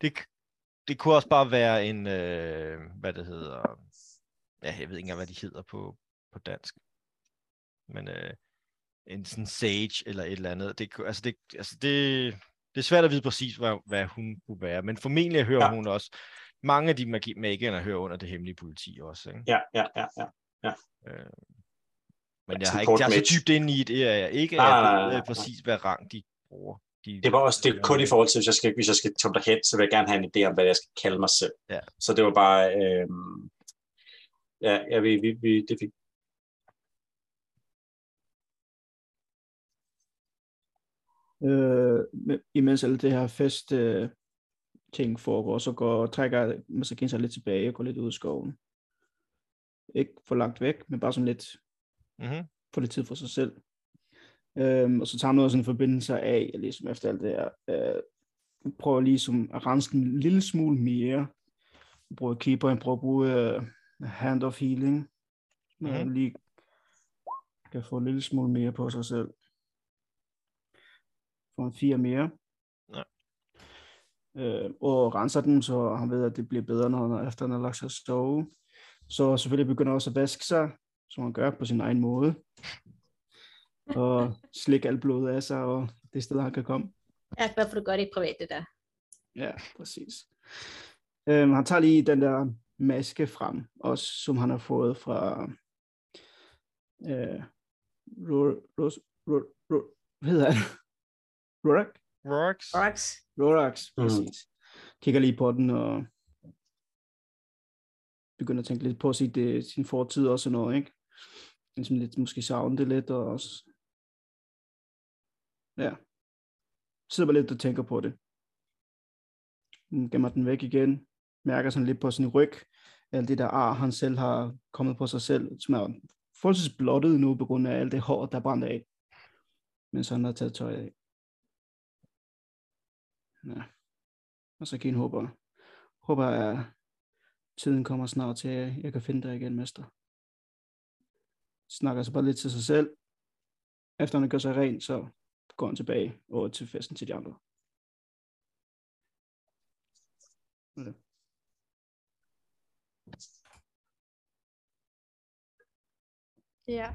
Speaker 2: det, det kunne også bare være en, øh, hvad det hedder, ja, jeg ved ikke engang, hvad de hedder på, på dansk. Men øh, en sådan sage eller et eller andet. Det, altså det, altså det, det er svært at vide præcis, hvad, hvad hun kunne være, men formentlig hører
Speaker 3: Ja.
Speaker 2: ja. hun også, mange af de magi- magikerne hører under det hemmelige politi også. Ikke?
Speaker 3: Ja, ja, ja, ja.
Speaker 2: Øh, men
Speaker 3: Ja,
Speaker 2: jeg
Speaker 3: sådan
Speaker 2: har ikke, jeg er så dybt inde i det, er jeg ikke,
Speaker 3: Nej, nej, nej,
Speaker 2: ved
Speaker 3: nej,
Speaker 2: øh,
Speaker 3: nej.
Speaker 2: præcis, hvad rang de bruger. De,
Speaker 3: Det var også det er kun i forhold til, hvis jeg skal, hvis jeg skal komme derhen, så vil jeg gerne have en idé om, hvad jeg skal kalde mig selv.
Speaker 2: Ja.
Speaker 3: Så det var bare, øh, ja, jeg ved, vi, vi, det fik,
Speaker 5: Øh, men imens alt det her fest øh, ting foregår, så går, trækker Masakin sig lidt tilbage og går lidt ud i skoven. Ikke for langt væk, men bare sådan lidt
Speaker 2: mm-hmm.
Speaker 5: få lidt tid for sig selv. Øhm, og så tager han noget sådan en forbindelse af, ligesom efter alt det her. Øh, prøver ligesom at rense en lille smule mere. Bruger keeper, han prøver at bruge øh, hand of healing. Mm.
Speaker 2: Mhm.
Speaker 5: lige kan få en lille smule mere på sig selv. Får en fire mere.
Speaker 2: Ja.
Speaker 5: Øh, og renser den, så han ved, at det bliver bedre, når han, efter han har lagt sig at sove. Så selvfølgelig begynder også at vaske sig, som han gør på sin egen måde. Og slikke alt blodet af sig, og det sted, han kan komme.
Speaker 1: Ja, hvorfor du gør det i privat, det der.
Speaker 5: Ja, præcis. Øhm, han tager lige den der maske frem, også som han har fået fra øh, Ro, Ro, Ro, Ro, hvad hedder han? Rorak?
Speaker 2: Rox?
Speaker 1: Rox.
Speaker 5: Rorax,
Speaker 3: Mhm.
Speaker 5: præcis. Kigger lige på den, og begynder at tænke lidt på sit, øh, sin fortid og sådan noget, ikke? Ligesom lidt, måske savne det lidt, og også... Ja. Sidder bare lidt og tænker på det. Mm, Gemmer den væk igen. Mærker sådan lidt på sin ryg. Alt det der ar, han selv har kommet på sig selv, som er forholdsvis blottet nu, på grund af alt det hår, der er brændt af. Mens han har taget tøj af ja. Og så igen håber, håber at tiden kommer snart til, at jeg kan finde dig igen, mester. Snakker så bare lidt til sig selv. Efter han gør sig ren, så går han tilbage over til festen til de andre.
Speaker 1: Ja. Ja.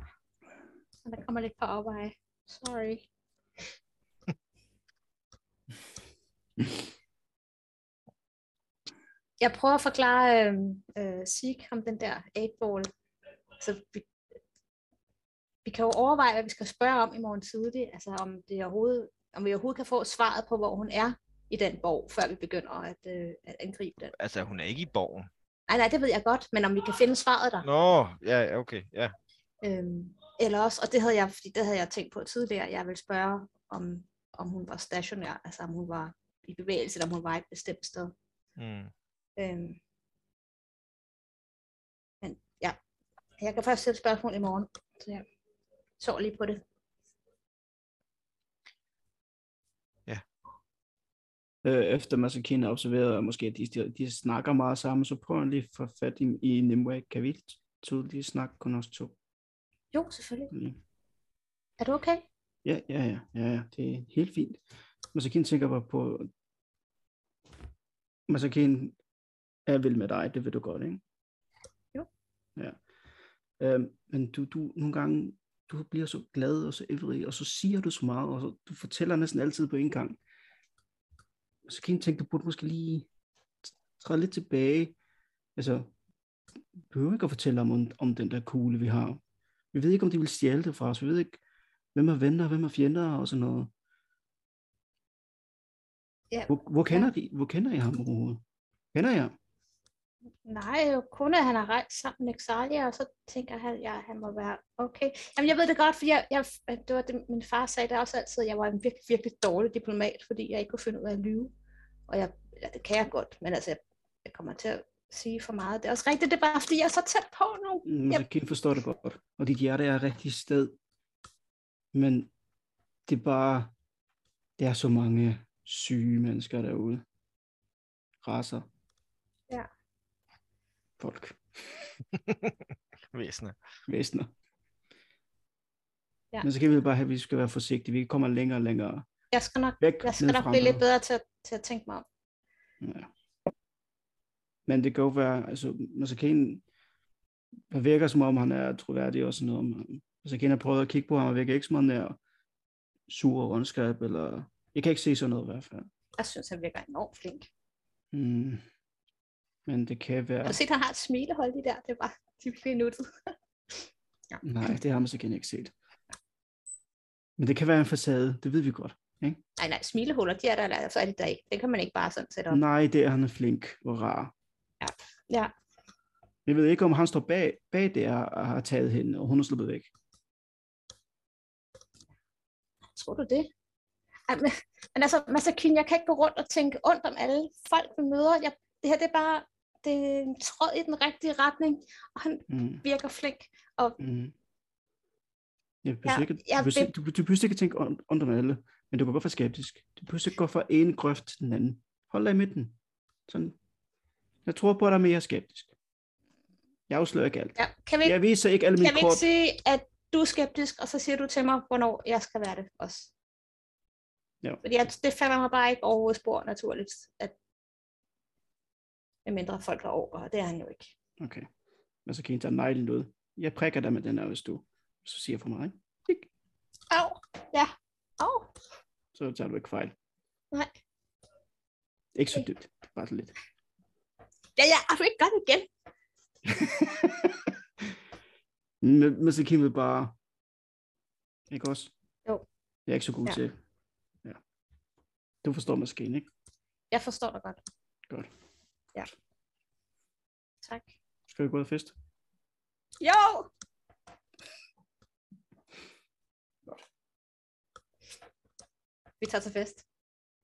Speaker 1: Og der kommer lidt på arbejde. Sorry. Jeg prøver at forklare øh, øh, Sig om den der 8-ball. Så vi, vi kan jo overveje, hvad vi skal spørge om i morgen tidlig. Altså om, det overhovedet, om vi overhovedet kan få svaret på, hvor hun er i den borg, før vi begynder at, øh, at angribe den.
Speaker 2: Altså, hun er ikke i borgen.
Speaker 1: Nej, nej, det ved jeg godt, men om vi kan finde svaret der.
Speaker 2: Nå, ja, okay, ja.
Speaker 1: Øhm, eller også, og det havde jeg, fordi det havde jeg tænkt på tidligere, jeg ville spørge, om, om hun var stationær, altså om hun var i bevægelse, eller om hun var et bestemt sted.
Speaker 2: Mm.
Speaker 1: Øhm, men ja, jeg kan først stille spørgsmål i morgen, så jeg så lige på det.
Speaker 5: Øh, efter Masakine har observeret, at måske at de, de, de snakker meget sammen, så prøver han lige at få fat i, i Nimue. Kan vi tydeligt snakke kun os to?
Speaker 1: Jo, selvfølgelig.
Speaker 5: Mm.
Speaker 1: Er du okay?
Speaker 5: Ja, ja, ja, ja, ja, det er helt fint. Masakine tænker bare på... Masakine er vild med dig, det ved du godt, ikke?
Speaker 1: Jo.
Speaker 5: Ja. Øhm, men du, du, nogle gange, du bliver så glad og så ivrig, og så siger du så meget, og så, du fortæller næsten altid på en gang. Masakine tænkte, du burde måske lige træde lidt tilbage. Altså, du behøver ikke at fortælle om, om den der kugle, vi har. Vi ved ikke, om de vil stjæle det fra os. Vi ved ikke, hvem er venner, hvem er fjender og sådan noget.
Speaker 1: Ja,
Speaker 5: Hvor, hvor, kender, de, hvor kender I ham overhovedet? Kender jeg?
Speaker 1: Nej, kun at han har rejst sammen med Nexalia, og så tænker han, ja, han må være okay. Jamen, jeg ved det godt, for jeg, jeg, det var det, min far sagde det også altid, at jeg var en virkelig, virkelig dårlig diplomat, fordi jeg ikke kunne finde ud af at lyve. Og jeg, ja, det kan jeg godt, men altså, jeg, jeg kommer til at sige for meget. Det er også rigtigt, det er bare, fordi jeg er så tæt på nu.
Speaker 5: Mm. Jeg kan forstå det godt. Og dit hjerte er rigtig sted. Men det er bare, der er så mange syge mennesker derude. Raser.
Speaker 1: Ja.
Speaker 5: Folk.
Speaker 2: Væsener.
Speaker 5: Væsener.
Speaker 1: Ja.
Speaker 5: Men så kan vi bare have, at vi skal være forsigtige. Vi kommer længere og længere
Speaker 1: Jeg skal nok,
Speaker 5: væk.
Speaker 1: jeg skal nok blive lidt bedre til at, til at tænke mig om.
Speaker 5: Ja. Men det kan jo være, altså, Masakane, han virker som om, han er troværdig og sådan noget. Masakane har prøvet at kigge på ham, og virker ikke som om, han er sur og ondskab, eller... Jeg kan ikke se sådan noget i hvert fald.
Speaker 1: Jeg synes, han virker enormt flink.
Speaker 5: Mm. Men det kan være...
Speaker 1: Har du set, han har et smilehold lige der? Det er bare virkelig nuttet.
Speaker 5: Nej, det har Masakane ikke set. Men det kan være en facade, det ved vi godt. Ikke?
Speaker 1: Nej, nej, smilehuller, de er der, eller så er de der ikke. Det kan man ikke bare sådan sætte op.
Speaker 5: Nej, det er han er flink og rar.
Speaker 1: Ja,
Speaker 5: Jeg ved ikke, om han står bag, bag det og har taget hende, og hun er sluppet væk.
Speaker 1: tror du det? Men, men altså, Masakin, jeg kan ikke gå rundt og tænke ondt om alle folk, vi møder. Jeg, det her, det er bare det er en tråd i den rigtige retning, og han
Speaker 5: Mm.
Speaker 1: virker flink.
Speaker 5: Mm. Jeg behøver
Speaker 1: Ja,
Speaker 5: ikke,
Speaker 1: jeg
Speaker 5: du,
Speaker 1: vil-
Speaker 5: du, du behøver ikke at tænke ondt om alle, men du kan godt være skeptisk. Du behøver ikke gå fra en grøft til den anden. Hold dig i midten. Sådan. Jeg tror på, at der er mere skeptisk. Jeg afslører ikke alt.
Speaker 1: Ja, kan vi, ikke,
Speaker 5: Jeg viser ikke alle mine
Speaker 1: kan vi
Speaker 5: kort.
Speaker 1: ikke sige, at du er skeptisk, og så siger du til mig, hvornår jeg skal være det også?
Speaker 5: Ja.
Speaker 1: Fordi jeg, det falder mig bare ikke overhovedet spor naturligt, at mindre folk har over, og det er han jo ikke.
Speaker 5: Okay. Men så kan I tage neglen ud. Jeg prikker dig med den her, hvis du så siger for mig. Ikke? Tik.
Speaker 1: Au, ja, au,
Speaker 5: Så tager du ikke fejl.
Speaker 1: nej.
Speaker 5: Ikke så dybt. Bare så lidt.
Speaker 1: Ja, ja, jeg vil ikke det igen.
Speaker 5: Men, men så kan vi bare... Ikke også?
Speaker 1: Jo.
Speaker 5: Jeg er ikke så god
Speaker 1: ja.
Speaker 5: til... Ja. Du forstår måske ikke?
Speaker 1: Jeg forstår dig godt.
Speaker 5: Godt.
Speaker 1: Ja. Tak.
Speaker 5: Skal vi gå ud og fest?
Speaker 1: Jo! Vi tager til fest.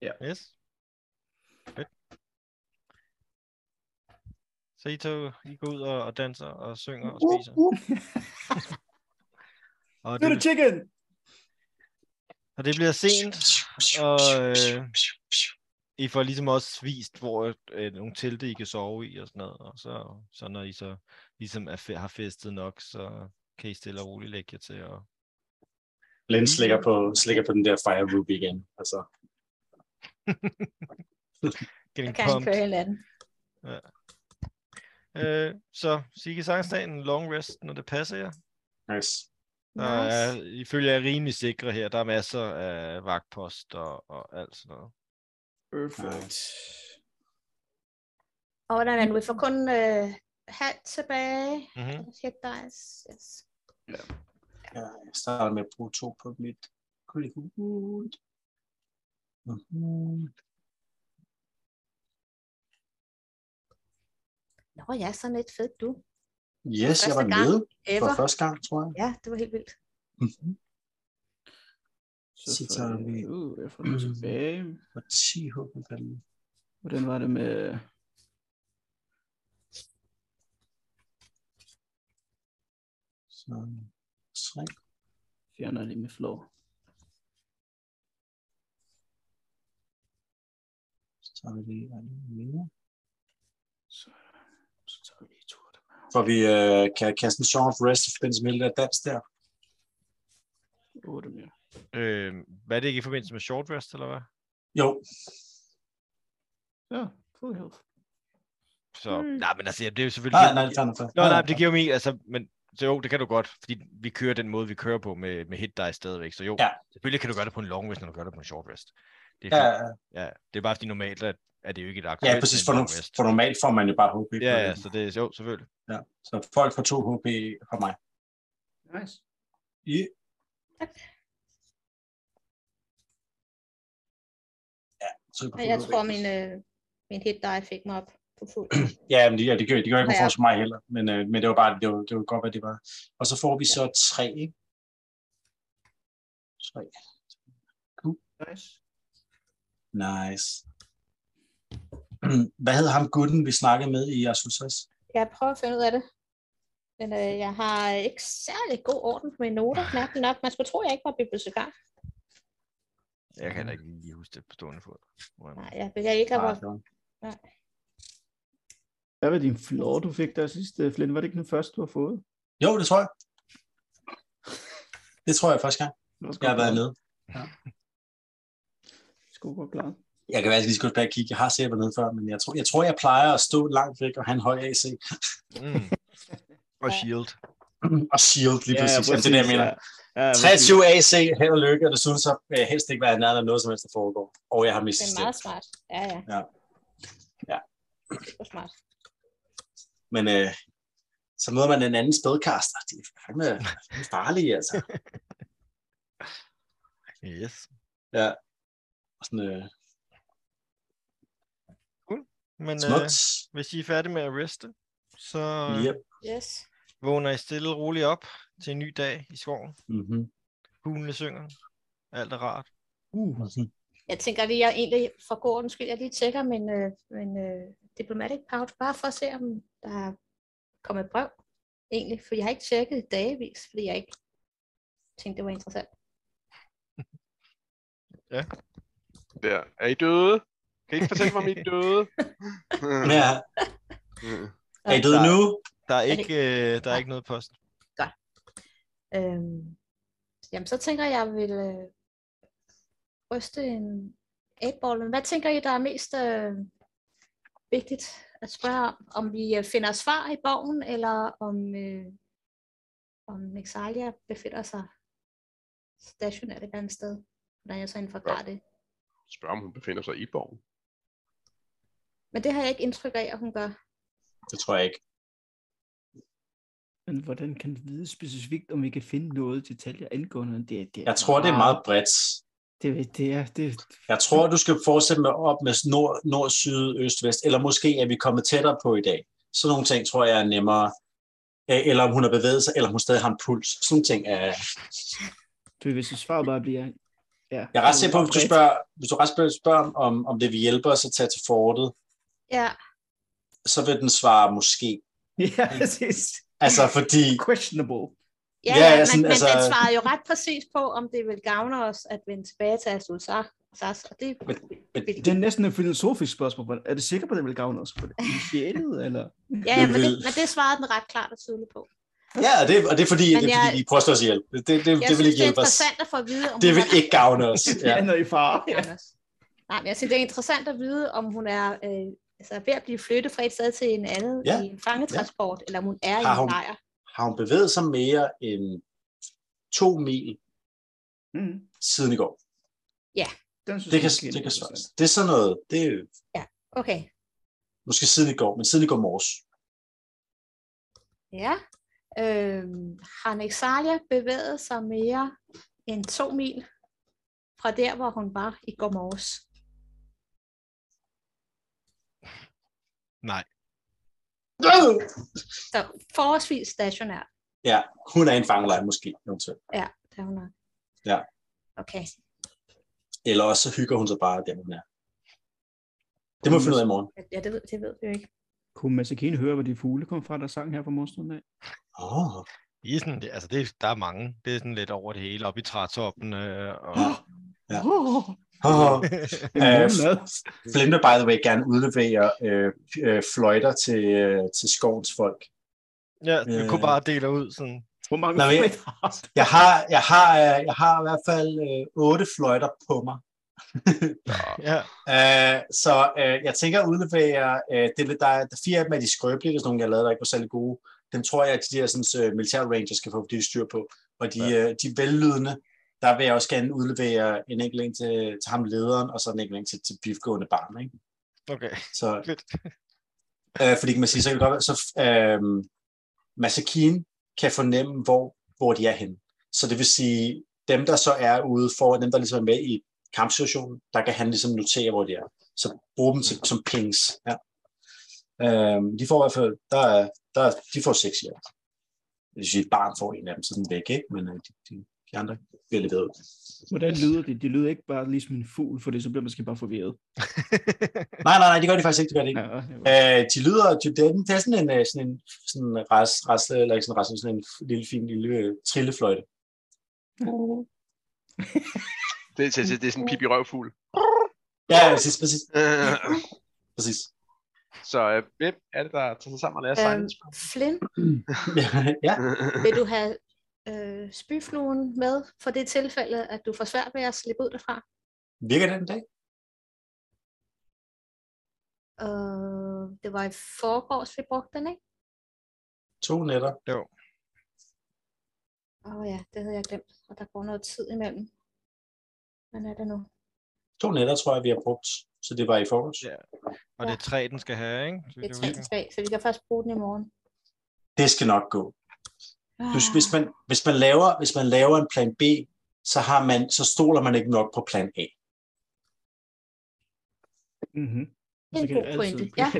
Speaker 2: Yes. Fedt. Så I to, I går ud og, og danser og synger og spiser. Og
Speaker 5: Nu er
Speaker 2: det,
Speaker 5: det chicken!
Speaker 2: og det bliver sent, og øh, I får ligesom også vist, hvor øh, nogle telte I kan sove i og sådan noget. Og så, så når I så ligesom er, har festet nok, så kan I stille og roligt lægge jer til at
Speaker 3: Len slikker på, slikker på den der Fire Ruby igen. Altså,
Speaker 2: get
Speaker 1: Jeg kan køre hele natten.
Speaker 2: Øh, så Sigge Sangstagen, long rest, når det passer jer.
Speaker 3: Nice.
Speaker 2: Der er, ifølge er rimelig sikre her. Der er masser af vagtpost og, og alt sådan noget.
Speaker 5: Perfect.
Speaker 1: Og hvordan er det nu? Vi får kun øh, halv tilbage.
Speaker 2: Mm-hmm.
Speaker 1: Hit dice. Yes.
Speaker 3: Ja, jeg starter med at bruge to på mit Hollywood. Mhm.
Speaker 1: Nå ja, sådan et fedt du.
Speaker 3: Yes, jeg
Speaker 1: Første
Speaker 3: var
Speaker 1: gang
Speaker 3: med for
Speaker 1: Ever.
Speaker 3: første gang, tror jeg.
Speaker 1: Ja, det var helt vildt.
Speaker 3: Mhm.
Speaker 5: Så
Speaker 3: tager
Speaker 5: jeg-
Speaker 3: vi-
Speaker 5: Uh, jeg får den tilbage.
Speaker 3: Og 10 HP på den.
Speaker 5: Hvordan var det med...
Speaker 3: Så 3.
Speaker 5: Fjerner lige med floor.
Speaker 3: Så tager vi lige en mere.
Speaker 5: Så, så tager vi lige to af dem her.
Speaker 3: For vi øh, kan kaste en Song of Rest i forbindelse med det der dans der.
Speaker 5: Mere.
Speaker 2: Øh, hvad er det ikke i forbindelse med short rest, eller hvad?
Speaker 3: Jo,
Speaker 5: Ja, full health.
Speaker 2: Så,
Speaker 1: Mm.
Speaker 2: nej, men altså, det er jo selvfølgelig...
Speaker 3: nej, nej, det er.
Speaker 2: Nå, nej, det giver jo mening, altså, men så jo, det kan du godt, fordi vi kører den måde, vi kører på med, med hit dice stadigvæk, så jo,
Speaker 3: Ja.
Speaker 2: selvfølgelig kan du gøre det på en long rest, når du gør det på en short rest. Det
Speaker 3: Ja,
Speaker 2: er,
Speaker 3: ja,
Speaker 2: fint. ja, det er bare fordi normalt, at, at det jo ikke et aktuelt
Speaker 3: ja, præcis. For, no, for normalt får man jo bare HP.
Speaker 2: Ja, ja, så det er jo, selvfølgelig.
Speaker 3: ja. Så folk får 2 HP fra mig.
Speaker 5: Nice.
Speaker 3: Ja. Ja, super.
Speaker 1: Men jeg tror, min, øh, min hit die fik mig op på fuld.
Speaker 3: Ja, men det, ja, det gør, det gør ikke
Speaker 1: Ja, ja.
Speaker 3: for mig heller. Men, øh, men det var bare, det var, det var godt, hvad det var. Og så får vi så 3, ikke? 3.
Speaker 5: Nice.
Speaker 3: Nice. Hvad hed ham gutten, vi snakkede med i Asus 60?
Speaker 1: Jeg prøver at finde ud af det. Men øh, jeg har ikke særlig god orden på mine noter, mærkeligt nok. Man skulle tro, jeg ikke var bibliotekar.
Speaker 2: Jeg kan da ikke lige huske det på stående fod.
Speaker 1: Nej, jeg jeg ikke have
Speaker 3: Nej,
Speaker 1: været.
Speaker 3: det var-
Speaker 5: Hvad var din floor, du fik der sidst, øh, Flynn? Var det ikke den første, du har fået?
Speaker 3: Jo, det tror jeg. Det tror jeg første gang. Jeg har været nede.
Speaker 5: Sgu godt klart.
Speaker 3: Jeg kan være lige gå tilbage og kigge. Jeg har set nede før, men jeg tror, jeg tror, jeg plejer at stå langt væk og have en høj AC.
Speaker 2: Mm. Og shield.
Speaker 3: og shield lige præcis. Ja, det er det, jeg mener.
Speaker 5: Ja. Ja,
Speaker 3: 23 AC, held og lykke, og det synes så vil jeg helst ikke være nærmere af noget som helst, der foregår. Og jeg har
Speaker 1: Det
Speaker 3: mistet
Speaker 1: er meget smart. Ja, ja.
Speaker 3: Ja. Ja.
Speaker 1: Super smart.
Speaker 3: Men øh, så møder man en anden spædkaster. De er fandme farlige, altså.
Speaker 2: Yes.
Speaker 3: Ja. Og sådan, øh,
Speaker 2: Men øh, hvis I er færdige med at reste, så øh,
Speaker 3: Yep.
Speaker 1: Yes.
Speaker 2: vågner I stille og roligt op til en ny dag i skoven.
Speaker 3: Mm-hmm.
Speaker 2: Fuglene synger. Alt er rart.
Speaker 5: Uh,
Speaker 1: Jeg tænker lige, jeg egentlig for god ordens skyld, jeg lige tjekker min, øh, min øh, diplomatic pouch, bare for at se, om der er kommet et brev. Egentlig, for jeg har ikke tjekket i dagevis, fordi jeg ikke tænkte, det var interessant.
Speaker 6: Der. Er I døde? Kan I ikke fortælle mig, om I er døde?
Speaker 3: Ja.
Speaker 6: Mm.
Speaker 3: Er I døde
Speaker 2: Der-
Speaker 3: nu?
Speaker 2: Der er ikke, øh, der er
Speaker 1: Nej.
Speaker 2: ikke noget post.
Speaker 1: Øhm, jamen, så tænker jeg, jeg vil øh, ryste en 8-ball. Men hvad tænker I, der er mest øh, vigtigt at spørge om? Om vi øh, finder svar i bogen, eller om, øh, om Nexalia befinder sig stationært et andet sted? Hvordan jeg så inden forklare det.
Speaker 6: Spørg, om hun befinder sig i borgen.
Speaker 1: Men det har jeg ikke indtryk af, at hun gør.
Speaker 3: Det tror jeg ikke.
Speaker 5: men hvordan kan vi vide specifikt, om vi kan finde noget detaljer angående det? det
Speaker 3: Jeg tror, det er meget bredt.
Speaker 5: Det, det er, det,
Speaker 3: Jeg tror, du skal fortsætte med op med nord, nord, syd, øst, vest, eller måske er vi kommet tættere på i dag. Sådan nogle ting tror jeg er nemmere. Eller om hun har bevæget sig, eller om hun stadig har en puls. Sådan nogle ting er...
Speaker 5: du, hvis svaret bare bliver... Ja,
Speaker 3: Jeg er ret sikker på, hvis du spørger, hvis du ret spørger, spørger om, om det vil hjælpe os at tage til fortet,
Speaker 1: Ja,
Speaker 3: så vil den svare måske.
Speaker 5: Ja, præcis.
Speaker 3: Altså fordi,
Speaker 5: Questionable.
Speaker 1: ja,
Speaker 3: Ja,
Speaker 1: ja, men,
Speaker 3: sådan,
Speaker 1: men
Speaker 3: altså-
Speaker 1: den svarede jo ret præcis på, om det vil gavne os at vende tilbage til Azul Sas. Og det
Speaker 3: Men- men-
Speaker 1: vil
Speaker 5: Det er næsten et filosofisk spørgsmål. men Er det sikkert på, at det vil gavne os på det initialet, eller?
Speaker 1: Ja, ja
Speaker 3: Det
Speaker 1: men, det, men det svarede den ret klart og tydeligt på.
Speaker 3: Ja, og det, og det er fordi,
Speaker 1: Men
Speaker 3: det er,
Speaker 1: jeg-
Speaker 3: fordi vi prøver at slå os ihjel. Det, det, det, det vil
Speaker 1: synes,
Speaker 3: ikke
Speaker 1: det er
Speaker 3: hjælpe os.
Speaker 1: interessant at få at vide, om
Speaker 3: Det
Speaker 1: hun
Speaker 3: vil
Speaker 1: er-
Speaker 3: ikke gavne os.
Speaker 5: Ja.
Speaker 3: Ja.
Speaker 5: er i fare. Ja.
Speaker 1: Os. Nej, men jeg synes, det er interessant at vide, om hun er øh, altså, ved at blive flyttet fra et sted til en andet
Speaker 3: Ja,
Speaker 1: i en fangetransport, eller om hun er i
Speaker 3: Har
Speaker 1: en
Speaker 3: hun-
Speaker 1: lejr.
Speaker 3: har hun bevæget sig mere end to mil
Speaker 5: Mm.
Speaker 3: siden i går.
Speaker 5: Den synes
Speaker 3: Det kan, det kan
Speaker 5: interessant.
Speaker 3: svares. Det er sådan noget, det er
Speaker 1: Okay.
Speaker 3: måske siden i går, men siden i går morges.
Speaker 1: Ja. Øhm, har Nexalia bevæget sig mere end to mil fra der, hvor hun var i går morges?
Speaker 2: Nej.
Speaker 1: Så forholdsvis stationær.
Speaker 3: Ja, hun er i en fangelejr måske, eventuelt.
Speaker 1: Ja, der hun er.
Speaker 3: Ja.
Speaker 1: Okay.
Speaker 3: Eller også så hygger hun sig bare der, hun er. Det må vi finde ud af i morgen.
Speaker 1: Ja, det ved, det ved vi jo ikke.
Speaker 5: Kunne Masakine høre, hvor de fugle kom fra, der sang her fra morgenstunden af?
Speaker 3: Åh, oh,
Speaker 2: I sådan, det, altså det, der er mange. Det er sådan lidt over det hele, op i trætoppen. Øh, og...
Speaker 3: Ja.
Speaker 5: Oh,
Speaker 3: oh.
Speaker 5: det mad.
Speaker 3: Flinte, by the way, gerne udlevere øh, øh, fløjter til, øh, til skovens folk.
Speaker 2: Ja, vi
Speaker 3: Øh.
Speaker 2: kunne bare dele ud sådan.
Speaker 5: Hvor mange
Speaker 3: Nå,
Speaker 5: du?
Speaker 3: Jeg har, jeg har, øh, jeg har i hvert fald øh, otte fløjter på mig.
Speaker 2: Ja,
Speaker 3: Øh, så øh, jeg tænker at udlevere, øh, det, er lidt- der, er, der er fire af dem af de skrøbelige, er sådan nogle, jeg lavede, der ikke var særlig gode. Dem tror jeg, at de der sådan, øh, militær rangers skal få de styr på. Og de,
Speaker 2: Ja.
Speaker 3: øh, de vellydende, der vil jeg også gerne udlevere en enkelt en til, til ham lederen, og så en enkelt en til, til biffgående barn. Ikke?
Speaker 2: okay.
Speaker 3: Så, øh, fordi kan man sige, så kan det godt så øh, Masakine kan fornemme, hvor, hvor de er henne. Så det vil sige, dem der så er ude for, dem der ligesom er med i kampsituationen, der kan han ligesom notere, hvor de er. Så bruge dem til, som pings. Ja. Øh, de får i hvert fald, der, er- der, er- de får seks i alt. Det vil sige, et barn får en af dem sådan væk, ikke? men øh, de, de, de andre bliver leveret ud.
Speaker 5: Hvordan lyder det? Det lyder ikke bare ligesom en fugl, for det så bliver man måske bare forvirret.
Speaker 3: Nej, nej, nej, det gør de faktisk ikke. Det gør de ikke.
Speaker 5: Ja, ja.
Speaker 3: Øh, de lyder, de, det, er, det er sådan en, øh, sådan en sådan en ras, rasle, eller ikke sådan en rasle, sådan en lille, fin lille trillefløjte.
Speaker 6: Det, det, det, det er sådan en pipi røvfugl.
Speaker 3: Ja, præcis, præcis,
Speaker 6: Øh,
Speaker 3: præcis.
Speaker 6: Så øh, hvem er det, der tager sig sammen og lærer
Speaker 1: Øhm, Flynn,
Speaker 3: ja,
Speaker 1: vil du have øh, spyfluen med for det tilfælde, at du får svært ved at slippe ud derfra?
Speaker 3: virker den dag?
Speaker 1: Øh, det var i forgårs, vi brugte den, ikke?
Speaker 3: To nætter.
Speaker 1: Åh oh, ja, det havde jeg glemt, og der går noget tid imellem. Hvad er det nu?
Speaker 3: To nætter, tror jeg, vi har brugt. Så det var i forgårs.
Speaker 2: Ja. Og det er tre, den skal have, ikke? Så
Speaker 1: Det er tre til tre, så vi kan først bruge den i morgen.
Speaker 3: Det skal nok gå.
Speaker 1: Ah,
Speaker 3: Du, hvis, man, hvis, man laver, hvis man laver en plan B, så, har man, så stoler man ikke nok på plan A.
Speaker 5: Mm-hmm.
Speaker 1: Det er en god pointe. Ja,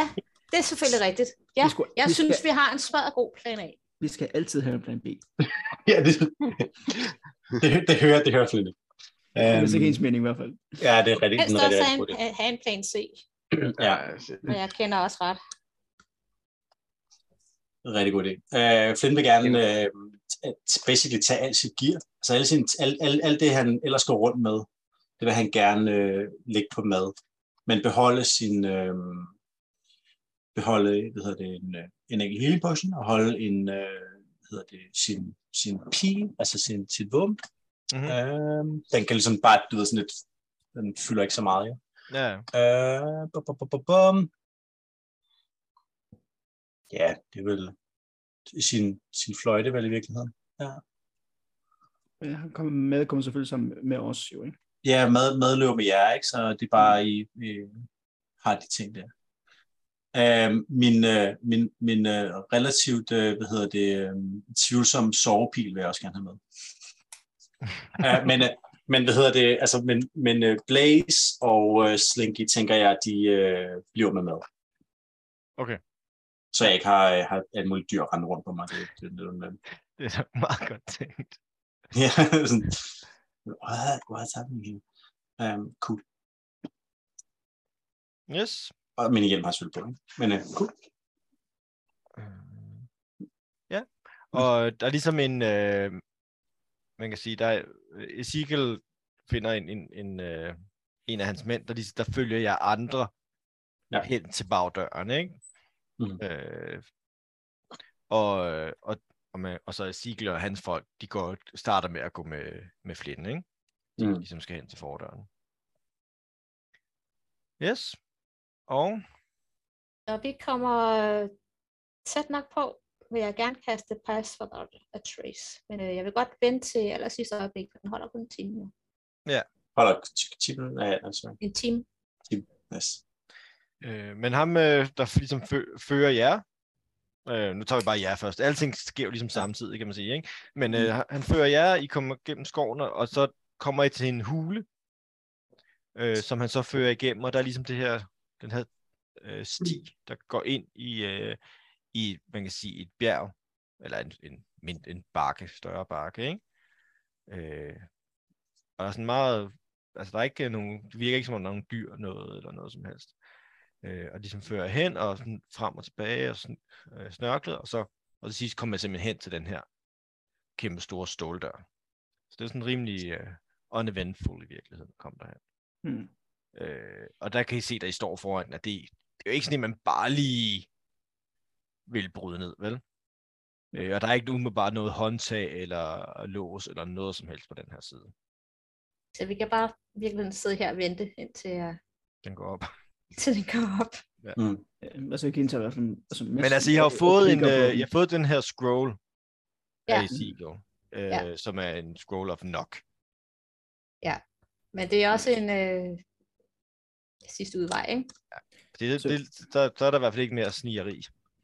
Speaker 1: ja, det er selvfølgelig rigtigt. Ja,
Speaker 5: Vi skulle-
Speaker 1: jeg
Speaker 5: vi
Speaker 1: synes,
Speaker 5: skal-
Speaker 1: vi har en smadret god plan A.
Speaker 5: Vi skal altid have en plan B.
Speaker 3: Ja, det, det, det hører, det hører Flinte.
Speaker 5: Det er
Speaker 3: Øhm,
Speaker 5: ikke ens mening i hvert fald.
Speaker 3: ja, det er rigtig,
Speaker 1: Helst
Speaker 3: en rigtig,
Speaker 1: også
Speaker 3: rigtig
Speaker 1: have
Speaker 3: god
Speaker 1: en,
Speaker 3: idé.
Speaker 1: have en plan C,
Speaker 3: Ja,
Speaker 1: og jeg kender også ret.
Speaker 3: rigtig god idé. Uh, Flynn vil gerne uh, basically tage alt sit gear, altså alt, sin, alt, alt, alt det, han ellers går rundt med, det vil han gerne uh, lægge på mad, men beholde sin, uh, beholde, hvad hedder det, en, øh, en enkelt healing potion, og holde en, uh, hvad hedder det, sin, sin pil, altså sin, sit våben.
Speaker 2: Mhm.
Speaker 3: Uh, den kan ligesom bare, du ved, sådan lidt, den fylder ikke så meget, ja.
Speaker 2: Ja,
Speaker 3: bum, bum. Ja, det er vel sin, sin fløjte vel i virkeligheden.
Speaker 5: Ja, han kommer med, kommer selvfølgelig sammen med os jo, ikke?
Speaker 3: Ja, med, medløber med jer, ikke? Så det er bare, I, I har de ting der. Uh, min uh, min, min uh, relativt, uh, hvad hedder det, um, tvivlsom sovepil vil jeg også gerne have med. Uh, men, uh, men hvad hedder det, altså, men, men uh, Blaze og uh, Slinky, tænker jeg, de uh, bliver med mad.
Speaker 2: Okay.
Speaker 3: Så jeg ikke har, øh, har alt muligt dyr rende rundt på mig. Det, det, det, det,
Speaker 2: det er da meget godt tænkt.
Speaker 3: Ja, sådan, what, what's happening here? Um, cool.
Speaker 2: Yes.
Speaker 3: Og min hjelm har selvfølgelig på, ikke? Men uh, cool.
Speaker 2: Øh, Ja, og der er ligesom en, øh, man kan sige, der er, Ezekiel finder en, en, en, øh, en af hans mænd, der, der følger jer andre
Speaker 3: Ja.
Speaker 2: hen til bagdøren, ikke?
Speaker 3: Mhm.
Speaker 2: Øh, og, og, og, med, og så Ezekiel og hans folk, de går, starter med at gå med, med flitten, ikke? De
Speaker 3: Mm.
Speaker 2: ligesom skal hen til fordøren. Yes. Og
Speaker 1: Når vi kommer øh, tæt nok på, vil jeg gerne kaste pass without a trace. Men øh, jeg vil godt vente til allersidste øjeblik, for den holder kun en time nu.
Speaker 3: Holder titlen af, altså.
Speaker 1: En time.
Speaker 3: Yes.
Speaker 2: Øh, men ham, øh, der ligesom fø- fører jer, øh, nu tager vi bare jer først, alting sker jo ligesom samtidig, kan man sige, ikke? Men øh, han- han fører jer, I kommer gennem skoven, og- og så kommer I til en hule, øh, som han så fører igennem, og der er ligesom det her, den her øh, sti, der går ind i, øh, i, man kan sige, et bjerg, eller en, en, en, en bakke, større bakke, ikke? Øh, og der er sådan meget, altså der er ikke nogen, det virker ikke som om der er nogen dyr noget, eller noget som helst. Øh, og de som fører hen, og sådan frem og tilbage, og sådan, øh, snørklet, og så og til sidst kommer jeg simpelthen hen til den her kæmpe store ståldør. Så det er sådan rimelig uh, uneventful i virkeligheden, kom der hen.
Speaker 5: Hmm.
Speaker 2: Øh, og der kan I se, da I står foran, at det, det er jo ikke sådan, at man bare lige vil bryde ned, vel? Øh, og der er ikke umiddelbart noget håndtag eller lås eller noget som helst på den her side.
Speaker 1: Så vi kan bare virkelig sidde her og vente, indtil, uh,
Speaker 2: Den går op.
Speaker 1: indtil den kommer op.
Speaker 3: Mm.
Speaker 5: Øh, Altså, jeg kan indtage i hvert fald... Altså,
Speaker 2: Men altså, I har jo fået, en, øh, I har fået den her scroll
Speaker 1: Ja.
Speaker 2: af Ezekiel, øh,
Speaker 1: Ja.
Speaker 2: som er en scroll of knock.
Speaker 1: Men det er også en øh, sidste udvej, ikke?
Speaker 2: Det,
Speaker 5: Så-
Speaker 2: det, der, der er der i hvert fald ikke mere snigeri.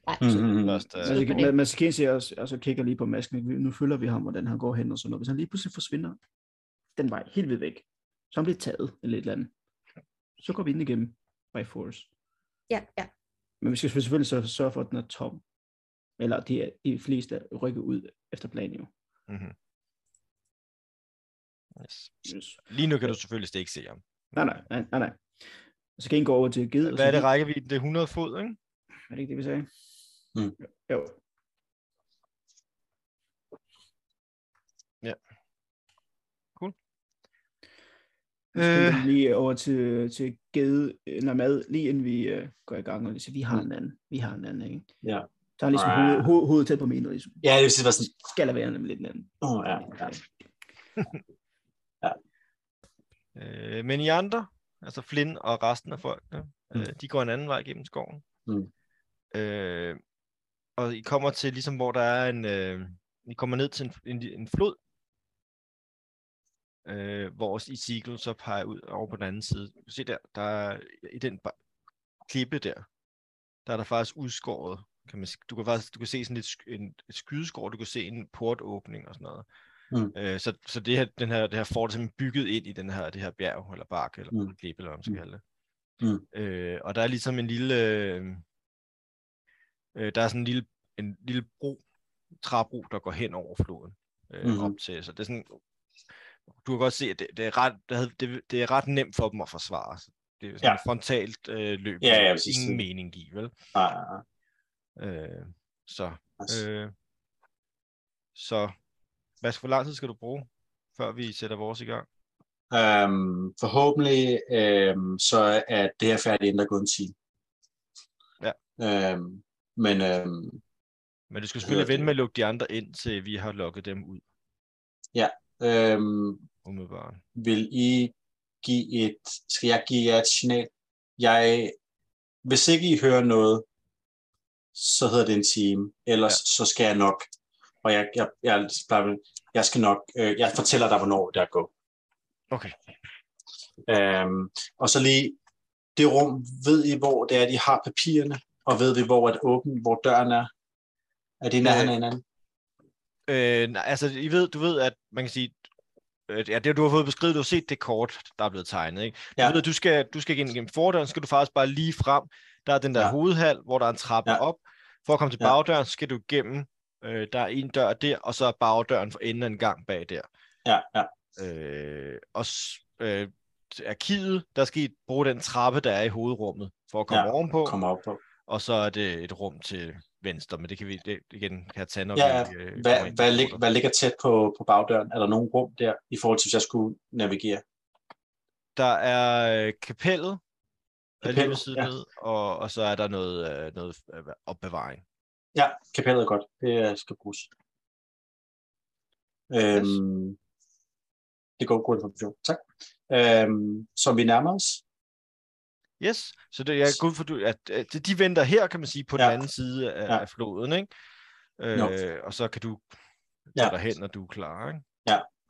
Speaker 1: Nej.
Speaker 3: Mm-hmm.
Speaker 2: Først, øh,
Speaker 5: Altså, man skal se os, altså kigger lige på masken. Vi- Nu følger vi ham, hvordan han går hen og sådan noget. Hvis han lige pludselig forsvinder den vej helt ved væk, så han bliver taget eller et eller andet, så går vi ind igennem by force.
Speaker 1: Ja, ja.
Speaker 5: Men vi skal selvfølgelig så sørge for, at den er tom. Eller de, er, de fleste er rykket ud efter planen jo.
Speaker 2: mm-hmm. yes.
Speaker 5: Yes.
Speaker 2: Lige nu kan du selvfølgelig ikke se ham.
Speaker 5: Nej, nej, nej, nej, nej. Så kan en gå over til ged. og
Speaker 2: Hvad er det rækkevidde? Det er 100 fod, ikke?
Speaker 5: Er det ikke det, vi sagde?
Speaker 3: Mm.
Speaker 5: Jo. Så skal
Speaker 2: Øh.
Speaker 5: lige over til, til gede, eller mad, lige inden vi uh, går i gang, og lige siger, vi har en anden, vi har en anden, ikke?
Speaker 3: Ja.
Speaker 5: Så har han ligesom
Speaker 3: Ah.
Speaker 5: hovedet, hoved, hovedet tæt på min, og ligesom,
Speaker 3: Ja, det vil sige, var sådan,
Speaker 5: skal der være nemlig lidt en anden.
Speaker 3: oh, ja, ja.
Speaker 2: Øh, men I andre, altså Flynn og resten af folkene,
Speaker 3: Mm.
Speaker 2: øh, de går en anden vej gennem skoven.
Speaker 3: Mm.
Speaker 2: Øh, og I kommer til ligesom, hvor der er en... Øh, I kommer ned til en, en, en flod, øh, hvor Ezekiel så peger ud over på den anden side. Du kan se der, der er i den klippe der, der er der faktisk udskåret, kan man, du kan faktisk du kan se sådan et, en, et skydeskår, du kan se en portåbning og sådan noget.
Speaker 3: Mm.
Speaker 2: Øh, så så det her, den her, det her fort er simpelthen bygget ind i den her, det her bjerg, eller bakke, eller
Speaker 3: Mm.
Speaker 2: klippe, eller hvad man skal
Speaker 3: Mm.
Speaker 2: kalde det.
Speaker 3: Mm.
Speaker 2: Øh, og der er ligesom en lille, øh, der er sådan en lille, en lille bro, træbro, der går hen over floden øh,
Speaker 3: Mhm.
Speaker 2: op til. Så det er sådan, du kan godt se, at det, det, er, ret, det, det, er ret nemt for dem at forsvare. Så det er sådan
Speaker 3: Ja.
Speaker 2: et frontalt øh, løb,
Speaker 3: Ja, ja, præcis.
Speaker 2: ingen mening i, vel?
Speaker 3: Nej, nej, nej.
Speaker 2: Øh, så, øh, så hvad, hvor lang tid skal du bruge, før vi sætter vores i gang?
Speaker 3: Øhm, forhåbentlig øhm, så er det her færdigt, inden der er gået en time.
Speaker 2: Ja.
Speaker 3: Øhm, men øhm,
Speaker 2: Men du skal selvfølgelig
Speaker 3: det?
Speaker 2: med at lukke de andre ind, til vi har lukket dem ud,
Speaker 3: øhm,
Speaker 2: umiddelbart.
Speaker 3: vil I give et, skal jeg give jer et signal? Jeg, hvis ikke I hører noget, så hedder det en time, ellers ja. så skal jeg nok, og jeg, jeg, jeg, jeg, jeg skal nok, øh, jeg fortæller dig, hvornår det er gå.
Speaker 2: Okay.
Speaker 3: Øhm, og så lige, det rum, ved I, hvor det er, de har papirerne, og ved vi, hvor at åben, hvor døren er? Er det i nærheden af hinanden?
Speaker 2: Øh, nej, altså, I ved, du ved, at man kan sige, øh, ja, det du har fået beskrevet, du har set det kort, der er blevet tegnet, ikke? Du
Speaker 3: Ja.
Speaker 2: ved, at du skal, du skal ind igennem fordøren, så skal du faktisk bare lige frem. Der er den der
Speaker 3: Ja.
Speaker 2: hovedhal, hvor der er en trappe
Speaker 3: Ja.
Speaker 2: op. For at komme til bagdøren, så skal du igennem, øh, der er en dør der, og så er bagdøren for enden af en gang bag der.
Speaker 3: Ja, ja,
Speaker 2: Øh, og øh, arkivet, der skal I bruge den trappe, der er i hovedrummet, for at komme
Speaker 3: Ja,
Speaker 2: ovenpå.
Speaker 3: kommer op på.
Speaker 2: Og så er det et rum til venstre, men det kan vi det, igen kan jeg tage, når
Speaker 3: Ja,
Speaker 2: vi øh,
Speaker 3: Hvad,
Speaker 2: kommer ind
Speaker 3: hvad, lig, hvad ligger tæt på, på bagdøren? Er der nogen rum der, i forhold til, hvis jeg skulle navigere?
Speaker 2: Der er øh, kapellet, er lige ved
Speaker 3: Kapellet,
Speaker 2: siden
Speaker 3: ja.
Speaker 2: ja. og, og så er der noget, øh, noget øh, opbevaring.
Speaker 3: Ja, kapellet er godt. Det øh, skal bruges. Øhm, det går god information. Tak. Øhm, som vi nærmer os.
Speaker 2: Yes, så det, er god for, at, at de venter her, kan man sige, på ja.
Speaker 3: Ja.
Speaker 2: den anden side af,
Speaker 3: Ja.
Speaker 2: ja. af floden, ikke? Øh, og så kan du
Speaker 3: Ja.
Speaker 2: tage dig hen, når du er klar. Ikke?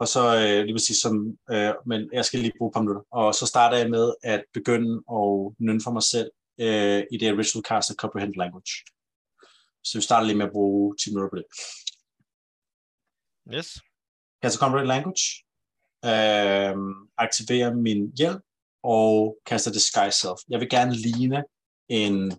Speaker 3: Og så øh, lige præcis som, øh, men jeg skal lige bruge et par minutter. Og så starter jeg med at begynde at nynne for mig selv øh, i det Ritual Cast Comprehend Language. Så vi starter lige med at bruge 10 minutter på det.
Speaker 2: Yes.
Speaker 3: Cast Comprehend Language. Øh, aktiverer min hjælp og kaster Disguise Self. Jeg vil gerne ligne en,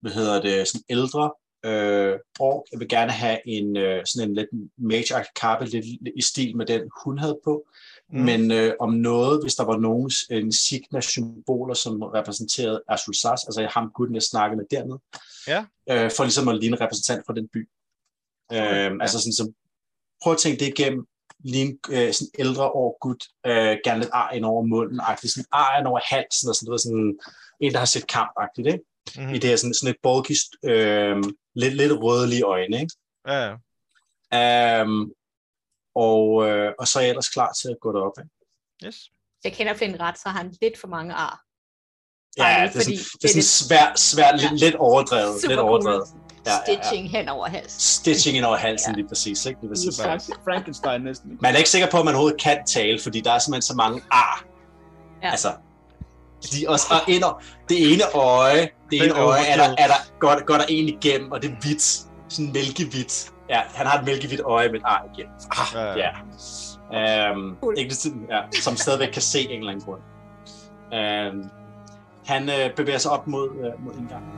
Speaker 3: hvad hedder det, sådan ældre øh, ork. Jeg vil gerne have en øh, sådan en lidt mage kappe, lidt, lidt i stil med den, hun havde på. Mm. Men øh, om noget, hvis der var nogen insignia-symboler, som repræsenterede Azul Sas, altså ham gutten, jeg snakkede med dernede,
Speaker 2: Ja.
Speaker 3: øh, for ligesom at ligne en repræsentant fra den by. Øh, altså sådan, så prøv at tænke det igennem, ligne øh, sådan ældre år gut, øh, gerne lidt ar ind over munden, agtigt, sådan ar ind over halsen, og sådan noget, sådan en, der har set kamp-agtigt, ikke?
Speaker 2: Mm-hmm.
Speaker 3: I det her sådan, sådan et bulky, øh, lidt, lidt rødlige øjne, ikke?
Speaker 2: Ja, ja.
Speaker 3: Um, og, øh, og så er jeg ellers klar til at gå derop. Ikke?
Speaker 2: Yes.
Speaker 1: Jeg kender Flynn ret, så har han lidt for mange ar.
Speaker 3: Ja, det er
Speaker 1: fordi
Speaker 3: sådan, det
Speaker 1: det
Speaker 3: er sådan svært, svært
Speaker 1: Ja.
Speaker 3: lidt, overdrevet.
Speaker 1: Super
Speaker 3: lidt
Speaker 1: cool.
Speaker 3: overdrevet. Ja, ja, ja.
Speaker 1: Stitching hen over halsen.
Speaker 3: Stitching ind over halsen
Speaker 1: Ja.
Speaker 3: lige præcis. Ikke? Lige
Speaker 5: Det
Speaker 3: præcis.
Speaker 5: Frank- Frankenstein næsten.
Speaker 3: Man er ikke sikker på, at man overhovedet kan tale, fordi der er simpelthen så mange ar.
Speaker 1: Ja.
Speaker 3: Altså, de også, og ind og, det ene øje, det ene øje er der, er der, går, går der en igennem, og det er hvidt. Sådan mælkehvidt. Ja, han har et mælkehvidt øje med et ar igennem. Ah, Ja,
Speaker 2: ja.
Speaker 3: Um,
Speaker 1: Cool.
Speaker 3: ikke, sådan- ja, som stadigvæk kan se en eller anden grund. Um, han øh, bevæger sig op mod, øh, mod indgangen.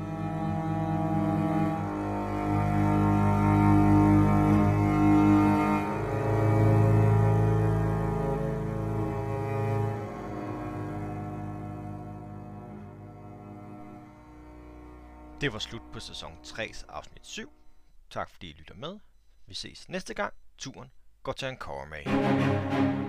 Speaker 2: Det var slut på sæson 3's afsnit 7. Tak fordi I lytter med. Vi ses næste gang. Turen går til en med.